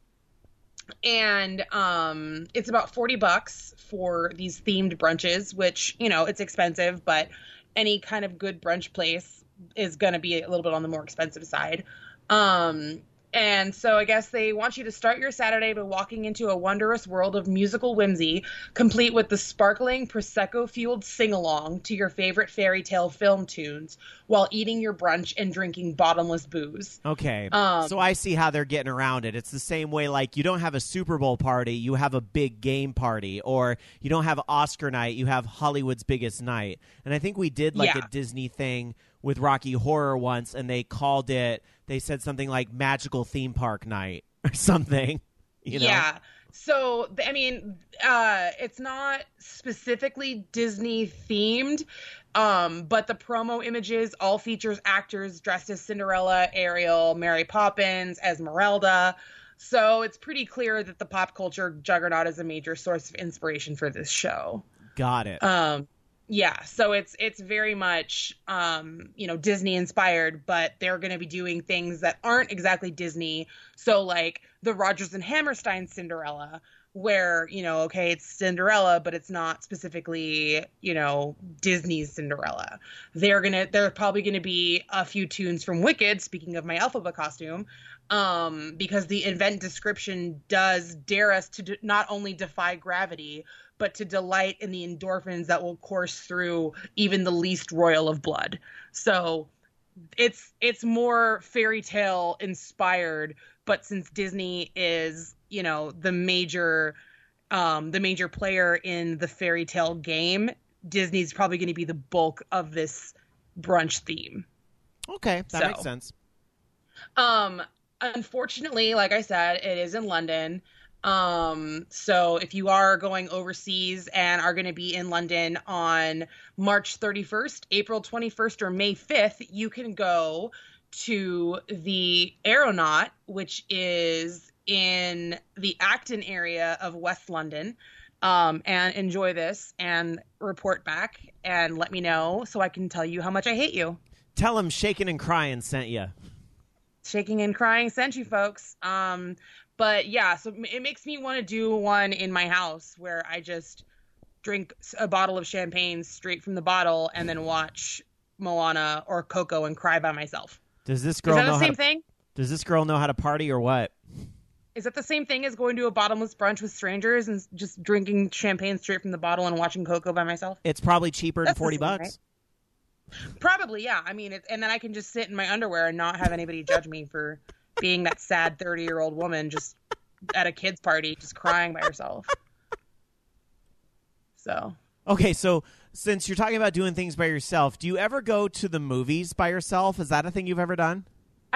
and um it's about 40 bucks for these themed brunches which you know it's expensive but any kind of good brunch place is going to be a little bit on the more expensive side um and so I guess they want you to start your Saturday by walking into a wondrous world of musical whimsy, complete with the sparkling prosecco fueled sing along to your favorite fairy tale film tunes, while eating your brunch and drinking bottomless booze. Okay. Um, so I see how they're getting around it. It's the same way like you don't have a Super Bowl party, you have a big game party, or you don't have Oscar night, you have Hollywood's biggest night. And I think we did like Yeah. a Disney thing with Rocky Horror once and they called it they said something like magical theme park night or something. You know? Yeah. So I mean, uh, it's not specifically Disney themed, um, but the promo images all features actors dressed as Cinderella, Ariel, Mary Poppins, Esmeralda. So it's pretty clear that the pop culture juggernaut is a major source of inspiration for this show. Got it. Um, yeah, so it's it's very much um, you know Disney inspired, but they're going to be doing things that aren't exactly Disney. So like the Rodgers and Hammerstein Cinderella, where you know okay it's Cinderella, but it's not specifically you know Disney's Cinderella. They're gonna they're probably going to be a few tunes from Wicked. Speaking of my Elphaba costume. Um, because the event description does dare us to d- not only defy gravity, but to delight in the endorphins that will course through even the least royal of blood. So it's it's more fairy tale inspired, but since Disney is, you know, the major um the major player in the fairy tale game, Disney's probably going to be the bulk of this brunch theme. Okay, that so- makes sense. Um, unfortunately, like I said, it is in London. Um, so if you are going overseas and are going to be in London on March 31st, April 21st, or May 5th, you can go to the Aeronaut, which is in the Acton area of West London. Um, and enjoy this and report back and let me know so I can tell you how much I hate you. Tell him shaking and crying sent you. shaking and crying sent you folks um but yeah so it makes me want to do one in my house where i just drink a bottle of champagne straight from the bottle and then watch moana or coco and cry by myself Does this is girl that know the how same to, thing Does this girl know how to party or what? is that the same thing as going to a bottomless brunch with strangers and just drinking champagne straight from the bottle and watching coco by myself It's probably cheaper than That's the 40 same, bucks. right? probably yeah i mean it's and then i can just sit in my underwear and not have anybody judge me for being that sad 30 year old woman just at a kid's party just crying by herself so Okay, so since you're talking about doing things by yourself, do you ever go to the movies by yourself? Is that a thing you've ever done?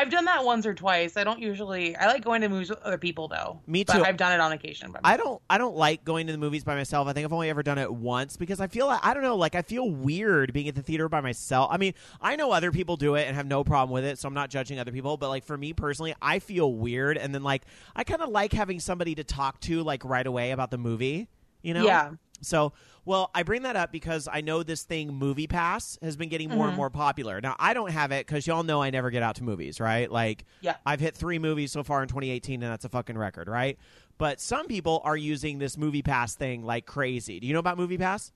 I've done that once or twice i don't usually i like going to movies with other people though Me but too. i've done it on occasion but I don't I don't like going to the movies by myself. I think I've only ever done it once because I feel like I don't know, like I feel weird being at the theater by myself. I mean, I know other people do it and have no problem with it, so I'm not judging other people, but like for me personally, I feel weird and then like I kind of like having somebody to talk to like right away about the movie, you know? yeah So, well, I bring that up because I know this thing, Movie Pass, has been getting more and mm-hmm. more popular. Now, I don't have it because y'all know I never get out to movies, right? Like, Yeah. I've hit three movies so far in 2018, and that's a fucking record, right? But some people are using this Movie Pass thing like crazy. Do you know about Movie Pass?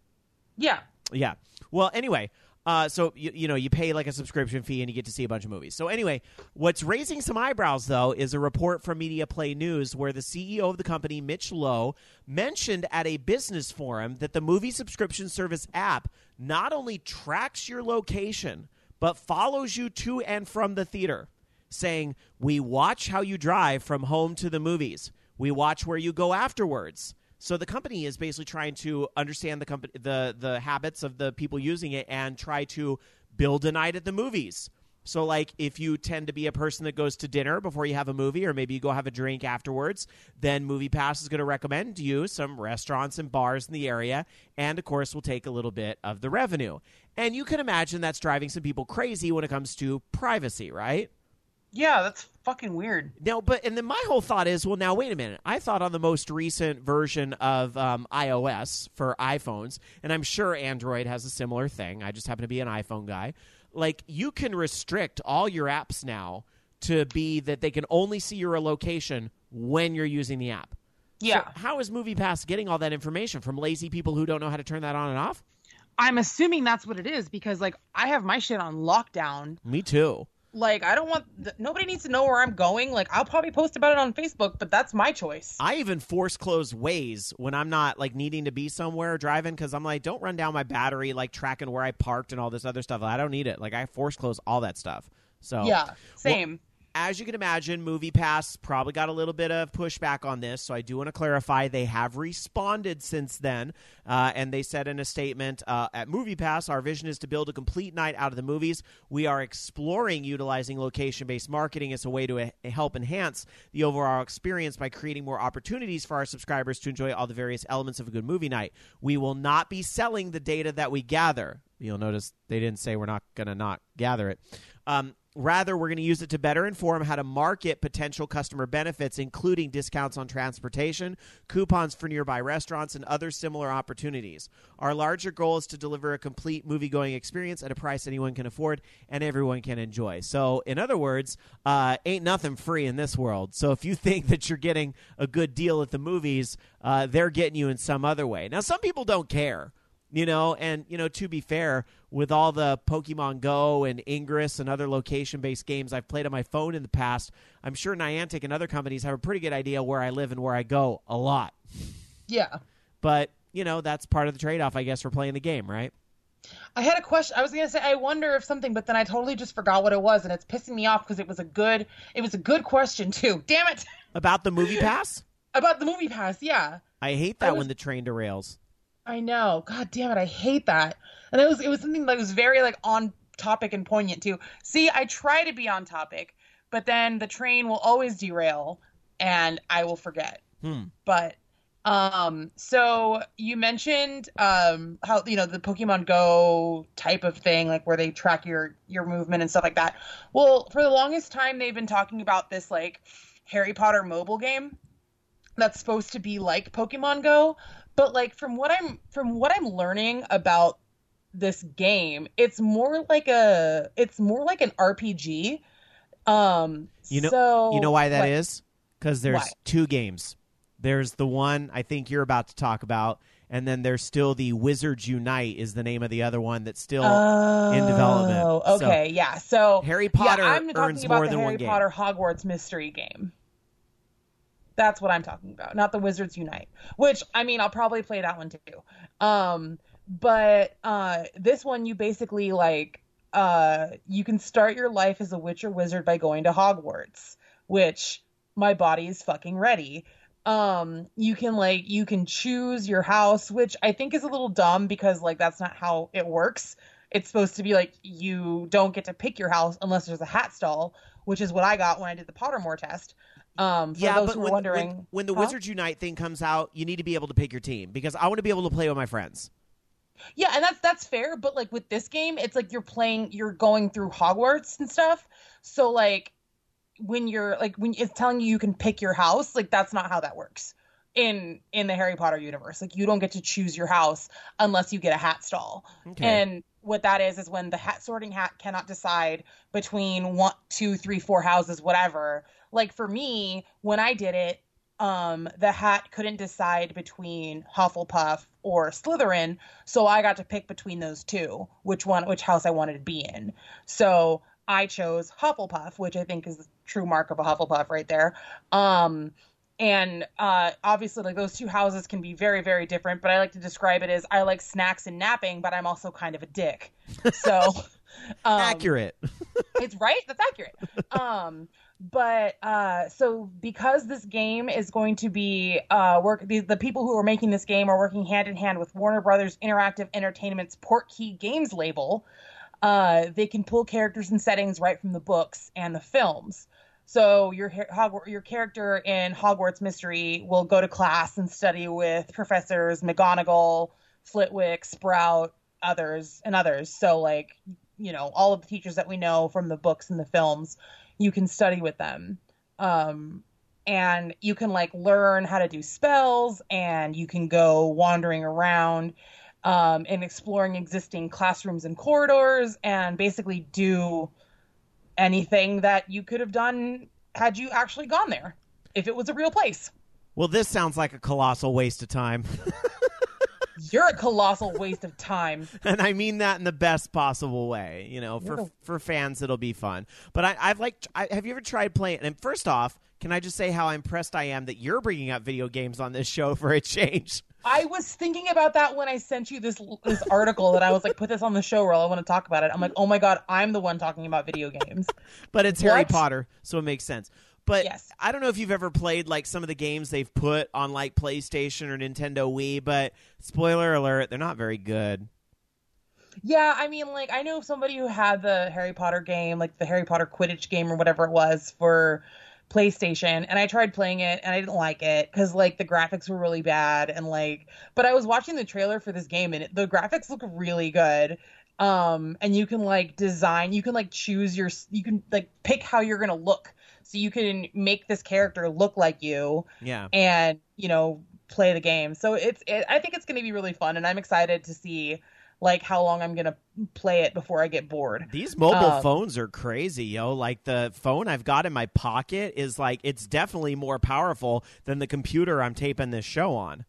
yeah Yeah. Well, anyway, uh, so you, you know you pay like a subscription fee and you get to see a bunch of movies. So anyway, what's raising some eyebrows though is a report from Media Play News where the CEO of the company, Mitch Lowe, mentioned at a business forum that the movie subscription service app not only tracks your location but follows you to and from the theater, saying, "We watch how you drive from home to the movies. We watch where you go afterwards." So the company is basically trying to understand the company, the the habits of the people using it, and try to build a night at the movies. So, like, if you tend to be a person that goes to dinner before you have a movie, or maybe you go have a drink afterwards, then MoviePass is going to recommend you some restaurants and bars in the area, and of course, we'll take a little bit of the revenue. And you can imagine that's driving some people crazy when it comes to privacy, right? Yeah, that's fucking weird. No, but and then my whole thought is, well, now wait a minute. I thought on the most recent version of um, iOS for iPhones, and I'm sure Android has a similar thing. I just happen to be an iPhone guy. Like you can restrict all your apps now to be that they can only see your location when you're using the app. Yeah. So how is MoviePass getting all that information from lazy people who don't know how to turn that on and off? I'm assuming that's what it is because like I have my shit on lockdown. Me too. Like I don't want th- nobody needs to know where I'm going. Like I'll probably post about it on Facebook, but that's my choice. I even force close Waze when I'm not like needing to be somewhere driving because I'm like, don't run down my battery, like tracking where I parked and all this other stuff. I don't need it. Like I force close all that stuff. So yeah, same. Well, as you can imagine, MoviePass probably got a little bit of pushback on this, so I do want to clarify they have responded since then, uh, and they said in a statement uh, at MoviePass, our vision is to build a complete night out of the movies. We are exploring utilizing location-based marketing as a way to uh, help enhance the overall experience by creating more opportunities for our subscribers to enjoy all the various elements of a good movie night. We will not be selling the data that we gather. You'll notice they didn't say we're not going to not gather it. Um, Rather, we're going to use it to better inform how to market potential customer benefits, including discounts on transportation, coupons for nearby restaurants, and other similar opportunities. Our larger goal is to deliver a complete movie going experience at a price anyone can afford and everyone can enjoy. So, in other words, uh, ain't nothing free in this world. So, if you think that you're getting a good deal at the movies, uh, they're getting you in some other way. Now, some people don't care you know and you know to be fair with all the pokemon go and ingress and other location based games i've played on my phone in the past i'm sure niantic and other companies have a pretty good idea where i live and where i go a lot yeah but you know that's part of the trade-off i guess for playing the game right I had a question. I was gonna say I wonder if something, but then I totally just forgot what it was, and it's pissing me off because it was a good, it was a good question too. Damn it! About the movie pass? About the movie pass, yeah. I hate that I was, when the train derails. I know. God damn it, I hate that. And it was it was something that was very like on topic and poignant too. See, I try to be on topic, but then the train will always derail and I will forget. Hmm. But um so you mentioned um how you know the Pokemon Go type of thing like where they track your your movement and stuff like that. Well, for the longest time they've been talking about this like Harry Potter mobile game that's supposed to be like Pokemon Go, but like from what i'm from what i'm learning about this game it's more like a it's more like an rpg um you know so, you know why that is? Because there's why? two games. There's the one i think you're about to talk about and then there's still the wizards unite is the name of the other one that's still oh, in development okay so, yeah so harry potter yeah, I'm earns talking more about than the one harry game. Potter hogwarts mystery game that's what I'm talking about, not the Wizards Unite. Which I mean, I'll probably play that one too. Um, but uh, this one, you basically like uh, you can start your life as a witch or wizard by going to Hogwarts, which my body is fucking ready. Um, you can like you can choose your house, which I think is a little dumb because like that's not how it works. It's supposed to be like you don't get to pick your house unless there's a hat stall, which is what I got when I did the Pottermore test. Um, yeah, but when, wondering, when, when the huh? Wizards Unite thing comes out, you need to be able to pick your team because I want to be able to play with my friends. Yeah, and that's that's fair, but like with this game, it's like you're playing, you're going through Hogwarts and stuff. So like when you're like when it's telling you you can pick your house, like that's not how that works in in the Harry Potter universe. Like you don't get to choose your house unless you get a hat stall. Okay. And what that is is when the hat sorting hat cannot decide between one, two, three, four houses, whatever like for me when i did it um the hat couldn't decide between hufflepuff or slytherin so i got to pick between those two which one which house i wanted to be in. So i chose hufflepuff which i think is the true mark of a hufflepuff right there. Um and uh, obviously like those two houses can be very very different but i like to describe it as i like snacks and napping but i'm also kind of a dick. So um, accurate. it's right? That's accurate. Um but uh so because this game is going to be uh work the, the people who are making this game are working hand in hand with warner brothers interactive entertainment's portkey games label uh, they can pull characters and settings right from the books and the films. So your your character in Hogwarts Mystery will go to class and study with professors McGonagall, Flitwick, Sprout, others, and others. So like you know all of the teachers that we know from the books and the films, you can study with them. Um, and you can like learn how to do spells, and you can go wandering around um, and exploring existing classrooms and corridors, and basically do anything that you could have done had you actually gone there if it was a real place. Well, this sounds like a colossal waste of time. You're a colossal waste of time. and I mean that in the best possible way. You know, for for fans, it'll be fun. But I, I've like, I, have you ever tried playing? And first off, can I just say how impressed I am that you're bringing up video games on this show for a change? I was thinking about that when I sent you this this article that I was like, put this on the show, roll. I want to talk about it. I'm like, oh my god, I'm the one talking about video games. but it's what? Harry Potter, so it makes sense. But yes. I don't know if you've ever played like some of the games they've put on like PlayStation or Nintendo Wii, but spoiler alert, they're not very good. Yeah, I mean, like I know somebody who had the Harry Potter game, like the Harry Potter Quidditch game or whatever it was for PlayStation and I tried playing it and I didn't like it cuz like the graphics were really bad and like but I was watching the trailer for this game and it, the graphics look really good. Um and you can like design, you can like choose your you can like pick how you're going to look. So you can make this character look like you. Yeah. And, you know, play the game. So it's it, I think it's going to be really fun and I'm excited to see like how long I'm gonna play it before I get bored. These mobile um, phones are crazy, yo. Like the phone I've got in my pocket is like it's definitely more powerful than the computer I'm taping this show on.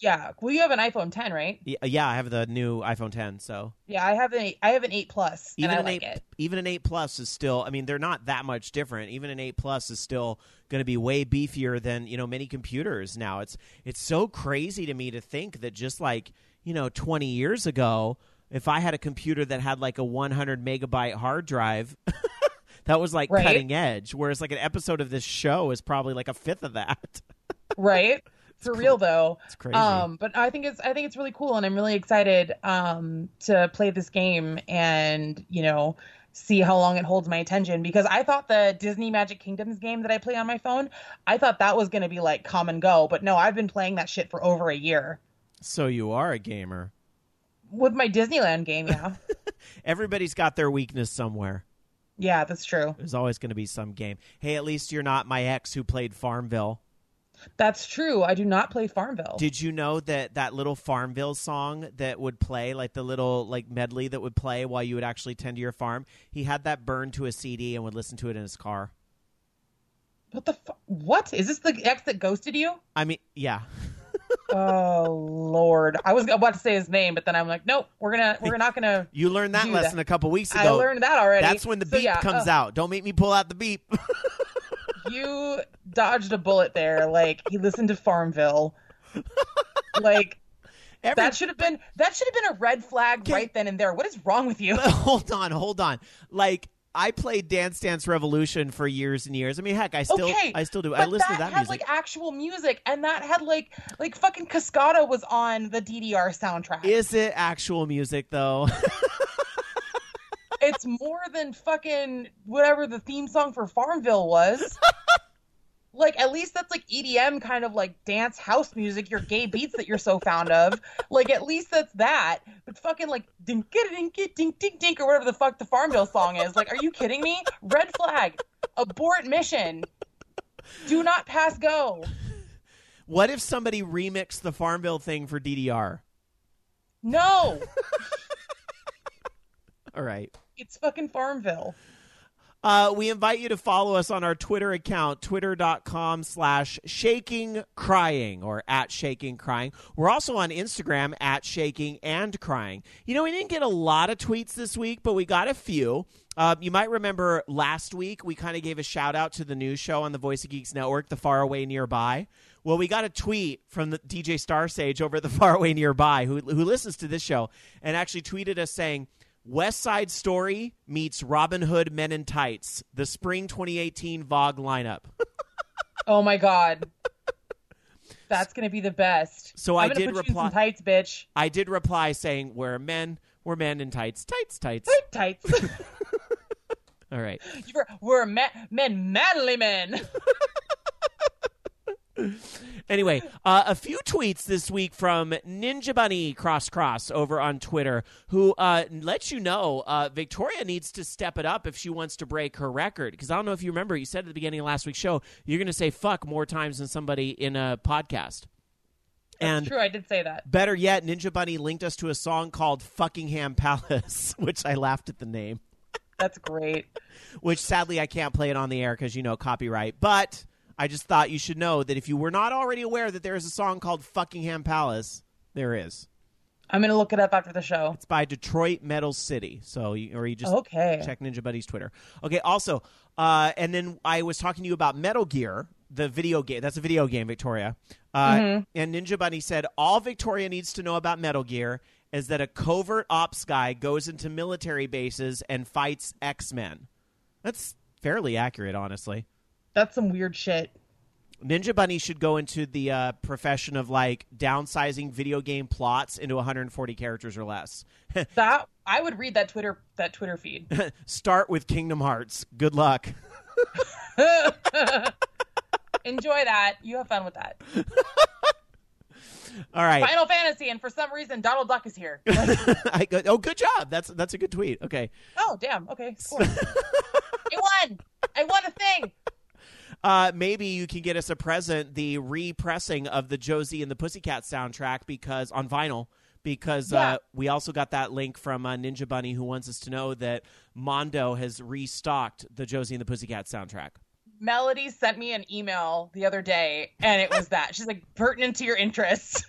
Yeah, well, you have an iPhone 10, right? Uh, yeah, I have the new iPhone 10. So yeah, I have an I have an 8 Plus, even an like 8, it. Even an 8 Plus is still. I mean, they're not that much different. Even an 8 Plus is still going to be way beefier than you know many computers now. It's it's so crazy to me to think that just like you know 20 years ago if I had a computer that had like a 100 megabyte hard drive, that was like right? cutting edge. Whereas like an episode of this show is probably like a fifth of that. right. For it's real though. It's crazy. Um, but I think it's I think it's really cool, and I'm really excited um, to play this game and you know see how long it holds my attention because I thought the Disney Magic Kingdoms game that I play on my phone, I thought that was going to be like come and go, but no, I've been playing that shit for over a year. So you are a gamer with my Disneyland game, yeah. Everybody's got their weakness somewhere. Yeah, that's true. There's always going to be some game. Hey, at least you're not my ex who played Farmville. That's true. I do not play Farmville. Did you know that that little Farmville song that would play, like the little like medley that would play while you would actually tend to your farm? He had that burned to a CD and would listen to it in his car. What the fu- What is this? The ex that ghosted you? I mean, yeah. oh Lord! I was about to say his name, but then I'm like, nope. We're gonna we're not gonna. You learned that lesson that. a couple weeks ago. I learned that already. That's when the so, beep yeah, comes uh, out. Don't make me pull out the beep. you dodged a bullet there. Like he listened to Farmville. Like Every... that should have been that should have been a red flag Can... right then and there. What is wrong with you? hold on, hold on. Like I played Dance Dance Revolution for years and years. I mean, heck, I still okay, I still do. I listen that to that had music. like actual music, and that had like like fucking Cascada was on the DDR soundtrack. Is it actual music though? it's more than fucking whatever the theme song for Farmville was like at least that's like EDM kind of like dance house music, your gay beats that you're so fond of. Like at least that's that. But fucking like dink dink dink dink dink or whatever the fuck the Farmville song is. Like, are you kidding me? Red flag. Abort mission. Do not pass go. What if somebody remixed the Farmville thing for DDR? No. All right. It's fucking Farmville. Uh, we invite you to follow us on our Twitter account, twitter.com slash shaking crying or at shaking crying. We're also on Instagram at shaking and crying. You know, we didn't get a lot of tweets this week, but we got a few. Uh, you might remember last week we kind of gave a shout out to the news show on the Voice of Geeks Network, The Far Away Nearby. Well, we got a tweet from the DJ Star Sage over at The Far Away Nearby who, who listens to this show and actually tweeted us saying, West Side Story meets Robin Hood Men in Tights, the spring 2018 Vogue lineup. oh my god. That's going to be the best. So I'm I did reply tights, bitch. I did reply saying we're men, We're men in tights, tights, tights. Tights. All right. You're, we're ma- men, manly men. Anyway, uh, a few tweets this week from Ninja Bunny Cross Cross over on Twitter, who uh, lets you know uh, Victoria needs to step it up if she wants to break her record. Because I don't know if you remember, you said at the beginning of last week's show you're going to say "fuck" more times than somebody in a podcast. That's true. I did say that. Better yet, Ninja Bunny linked us to a song called "Fuckingham Palace," which I laughed at the name. That's great. Which sadly I can't play it on the air because you know copyright, but. I just thought you should know that if you were not already aware that there is a song called Fuckingham Palace, there is. I'm gonna look it up after the show. It's by Detroit Metal City. So, you, or you just Okay. check Ninja Bunny's Twitter. Okay. Also, uh, and then I was talking to you about Metal Gear, the video game. That's a video game, Victoria. Uh, And Ninja Bunny said all Victoria needs to know about Metal Gear is that a covert ops guy goes into military bases and fights X Men. That's fairly accurate, honestly. That's some weird shit. Ninja Bunny should go into the uh, profession of like downsizing video game plots into 140 characters or less. That I would read that Twitter that Twitter feed. Start with Kingdom Hearts. Good luck. Enjoy that. You have fun with that. All right. Final Fantasy, and for some reason Donald Duck is here. I go, oh, good job. That's that's a good tweet. Okay. oh damn. Okay. Cool. I won. I won a thing. Uh, maybe you can get us a present, the repressing of the Josie and the Pussycat soundtrack because on vinyl. Because Yeah. uh, we also got that link from uh, Ninja Bunny who wants us to know that Mondo has restocked the Josie and the Pussycat soundtrack. Melody sent me an email the other day, and it was that. She's like, pertinent to your interests.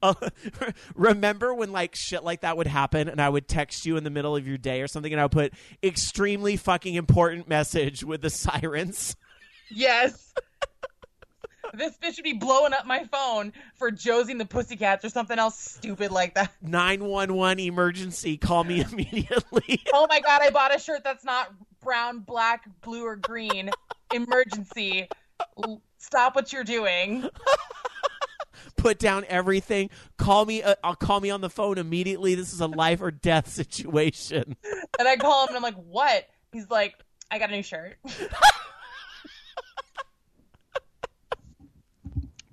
Uh, remember when like shit like that would happen and I would text you in the middle of your day or something and I would put extremely fucking important message with the sirens? yes. This bitch should be blowing up my phone for Josie and the Pussycats or something else stupid like that. 911 emergency, call me immediately. Oh my god, I bought a shirt that's not brown, black, blue, or green. Emergency. Stop what you're doing. Put down everything. Call me uh, I'll call me on the phone immediately. This is a life or death situation. And I call him and I'm like, what? He's like, I got a new shirt.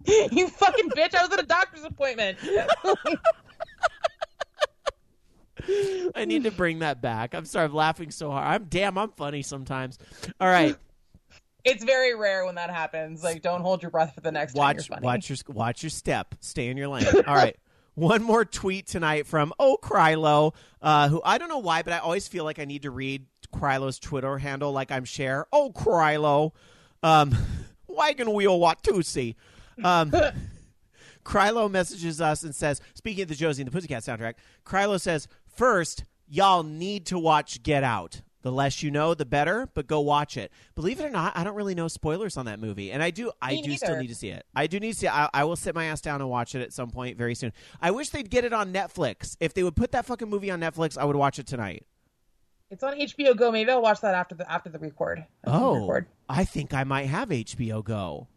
you fucking bitch, I was at a doctor's appointment. I need to bring that back. I'm sorry, I'm laughing so hard. I'm damn, I'm funny sometimes. All right. it's very rare when that happens. Like, don't hold your breath for the next time you're watch funny. watch your watch your step. Stay in your lane. All right. One more tweet tonight from Oh Krylo, uh, who I don't know why, but I always feel like I need to read Krylo's Twitter handle like I'm Cher. Oh Krylo, um, wagon wheel Watusi. Um, Krylo messages us and says, speaking of the Josie and the Pussycat soundtrack, Krylo says, first, y'all need to watch Get Out. The less you know, the better, but go watch it. Believe it or not, I don't really know spoilers on that movie. And I do I Me do still need to see it. I do need to see it. I, I will sit my ass down and watch it at some point very soon. I wish they'd get it on Netflix. If they would put that fucking movie on Netflix, I would watch it tonight. It's on HBO Go. Maybe I'll watch that after the after the record. After the Oh, record. I think I might have HBO Go.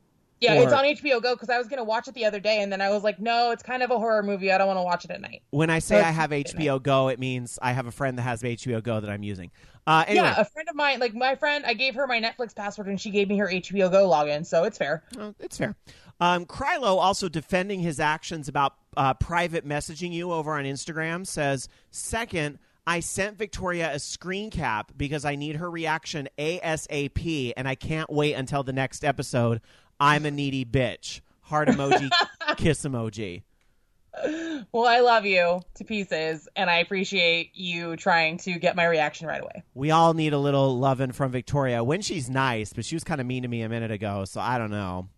Yeah, Or- it's on HBO Go because I was gonna watch it the other day, and then I was like, no, it's kind of a horror movie. I don't want to watch it at night. When I say That's I have HBO Go, it means I have a friend that has HBO Go that I'm using. Uh, anyway, Yeah, a friend of mine, like my friend, I gave her my Netflix password, and she gave me her HBO Go login, so it's fair. Oh, it's fair. Um, Krylo also defending his actions about uh, private messaging you over on Instagram says, second, I sent Victoria a screen cap because I need her reaction ASAP and I can't wait until the next episode. I'm a needy bitch. Heart emoji, kiss emoji. Well, I love you to pieces, and I appreciate you trying to get my reaction right away. We all need a little loving from Victoria when she's nice, but she was kind of mean to me a minute ago, so I don't know.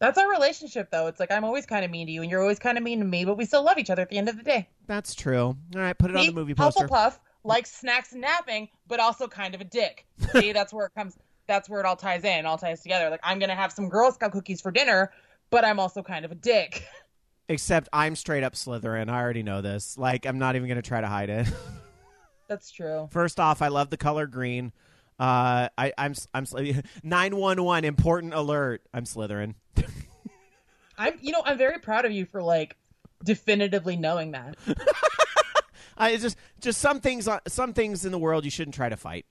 That's our relationship, though. It's like I'm always kind of mean to you, and you're always kind of mean to me, but we still love each other at the end of the day. That's true. All right, put it on the movie poster. Hufflepuff likes snacks and napping, but also kind of a dick. See, that's where it comes. That's where it all ties in, all ties together. Like I'm gonna have some Girl Scout cookies for dinner, but I'm also kind of a dick. Except I'm straight up Slytherin. I already know this. Like, I'm not even going to try to hide it. That's true. First off, I love the color green. Uh, I, I'm I'm nine one one important alert. I'm Slytherin. I'm, you know, I'm very proud of you for like definitively knowing that. I it's just just some things some things in the world you shouldn't try to fight.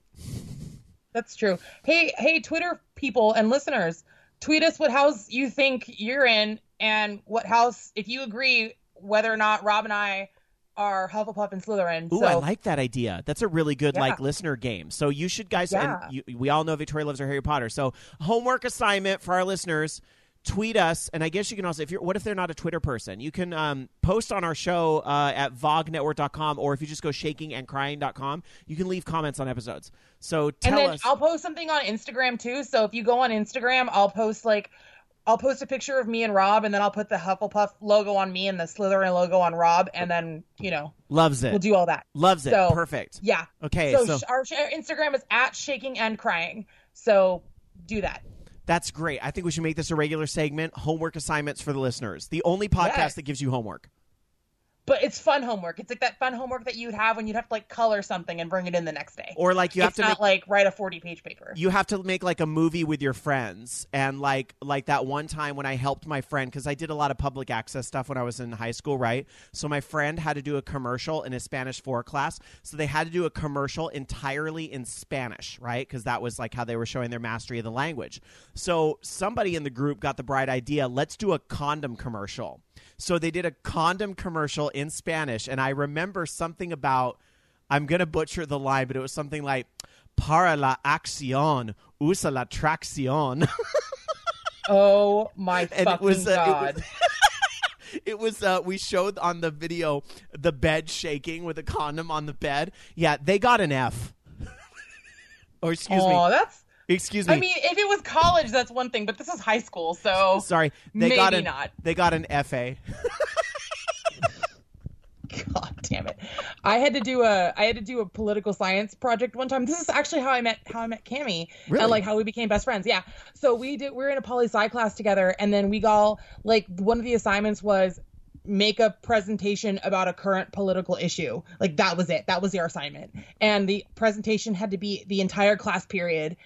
That's true. Hey, hey, Twitter people and listeners, tweet us what house you think you're in and what house, if you agree, whether or not Rob and I are Hufflepuff and Slytherin. Ooh, so, I like that idea. That's a really good Yeah. like listener game. So you should guys. Yeah. And you, we all know Victoria loves her Harry Potter. So homework assignment for our listeners. Tweet us, and I guess you can also if you're. What if they're not a Twitter person? You can um, post on our show uh, at vognetwork.com, or if you just go shakingandcrying.com, you can leave comments on episodes. So tell and then us. I'll post something on Instagram too. So if you go on Instagram, I'll post like I'll post a picture of me and Rob, and then I'll put the Hufflepuff logo on me and the Slytherin logo on Rob, and then you know Loves it. we'll do all that. Loves it. So- Perfect. Yeah. Okay, so, so sh- our, sh- our Instagram is at shaking and crying. So do that. That's great. I think we should make this a regular segment. Homework assignments for the listeners. The only podcast Yes. that gives you homework. But it's fun homework. It's like that fun homework that you'd have when you'd have to like color something and bring it in the next day. Or like you have it's to not make like write a forty page paper. you have to make like a movie with your friends and like like that one time when i helped my friend because i did a lot of public access stuff when i was in high school right so my friend had to do a commercial in a spanish 4 class so they had to do a commercial entirely in spanish right because that was like how they were showing their mastery of the language so somebody in the group got the bright idea let's do a condom commercial so they did a condom commercial in spanish and i remember something about I'm gonna butcher the line, but it was something like "Para la acción usa la tracción," oh my and fucking it was uh, god! it was, it was uh, we showed on the video the bed shaking with a condom on the bed. Yeah, they got an F. or excuse oh, me, that's. Excuse me. I mean, if it was college, that's one thing, but this is high school, so Sorry, they got maybe an not. they got an FA. God damn it! I had to do a I had to do a political science project one time. This is actually how I met how I met Cami Really? and like how we became best friends. Yeah. So we did we were in a poli sci class together, and then we all like one of the assignments was make a presentation about a current political issue. Like that was it. That was your assignment, and the presentation had to be the entire class period.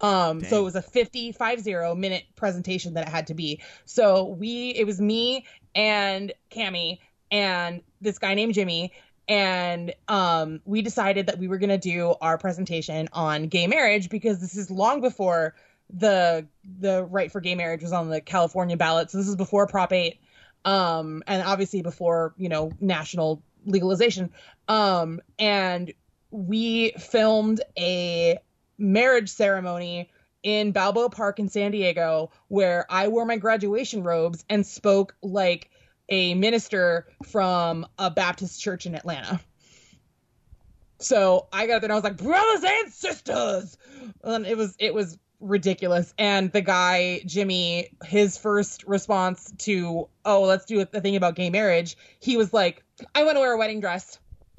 Um, Dang. so it was a 50, 50 minute presentation that it had to be. So we, it was me and Cami and this guy named Jimmy. And um, we decided that we were going to do our presentation on gay marriage because this is long before the the right for gay marriage was on the California ballot. So this is before Prop 8, um, and obviously before you know national legalization. Um, and we filmed a marriage ceremony in Balboa Park in San Diego where I wore my graduation robes and spoke like a minister from a Baptist church in Atlanta. So I got there and I was like, brothers and sisters. And it was it was ridiculous. And the guy, Jimmy, his first response to, oh, let's do a thing about gay marriage, he was like, I want to wear a wedding dress.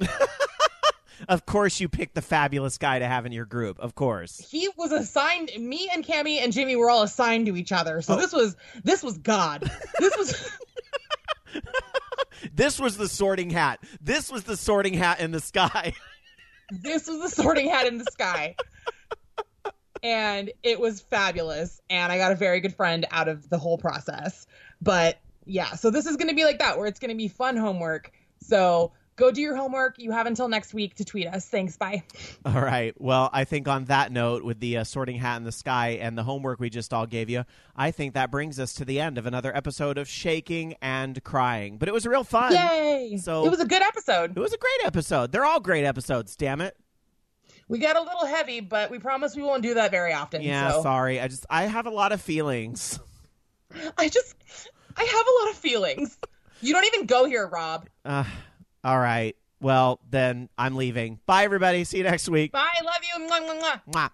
Of course, you picked the fabulous guy to have in your group. Of course. he was assigned me and Cammy and Jimmy were all assigned to each other. So Oh. this was this was God. This was This was the sorting hat. This was the sorting hat in the sky. this was the sorting hat in the sky. And it was fabulous. And I got a very good friend out of the whole process. But yeah, so this is going to be like that, where it's going to be fun homework. So go do your homework. You have until next week to tweet us. Thanks. Bye. All right. Well, I think on that note, with the uh, sorting hat in the sky and the homework we just all gave you, I think that brings us to the end of another episode of Shaking and Crying. But it was real fun. Yay. So- it was a good episode. It was a great episode. They're all great episodes, damn it. We got a little heavy, but we promise we won't do that very often. Yeah, so. sorry. I just I have a lot of feelings. I just, I have a lot of feelings. You don't even go here, Rob. Uh, all right. Well, then I'm leaving. Bye everybody. See you next week. Bye. Love you. Mwah, mwah, mwah. Mwah.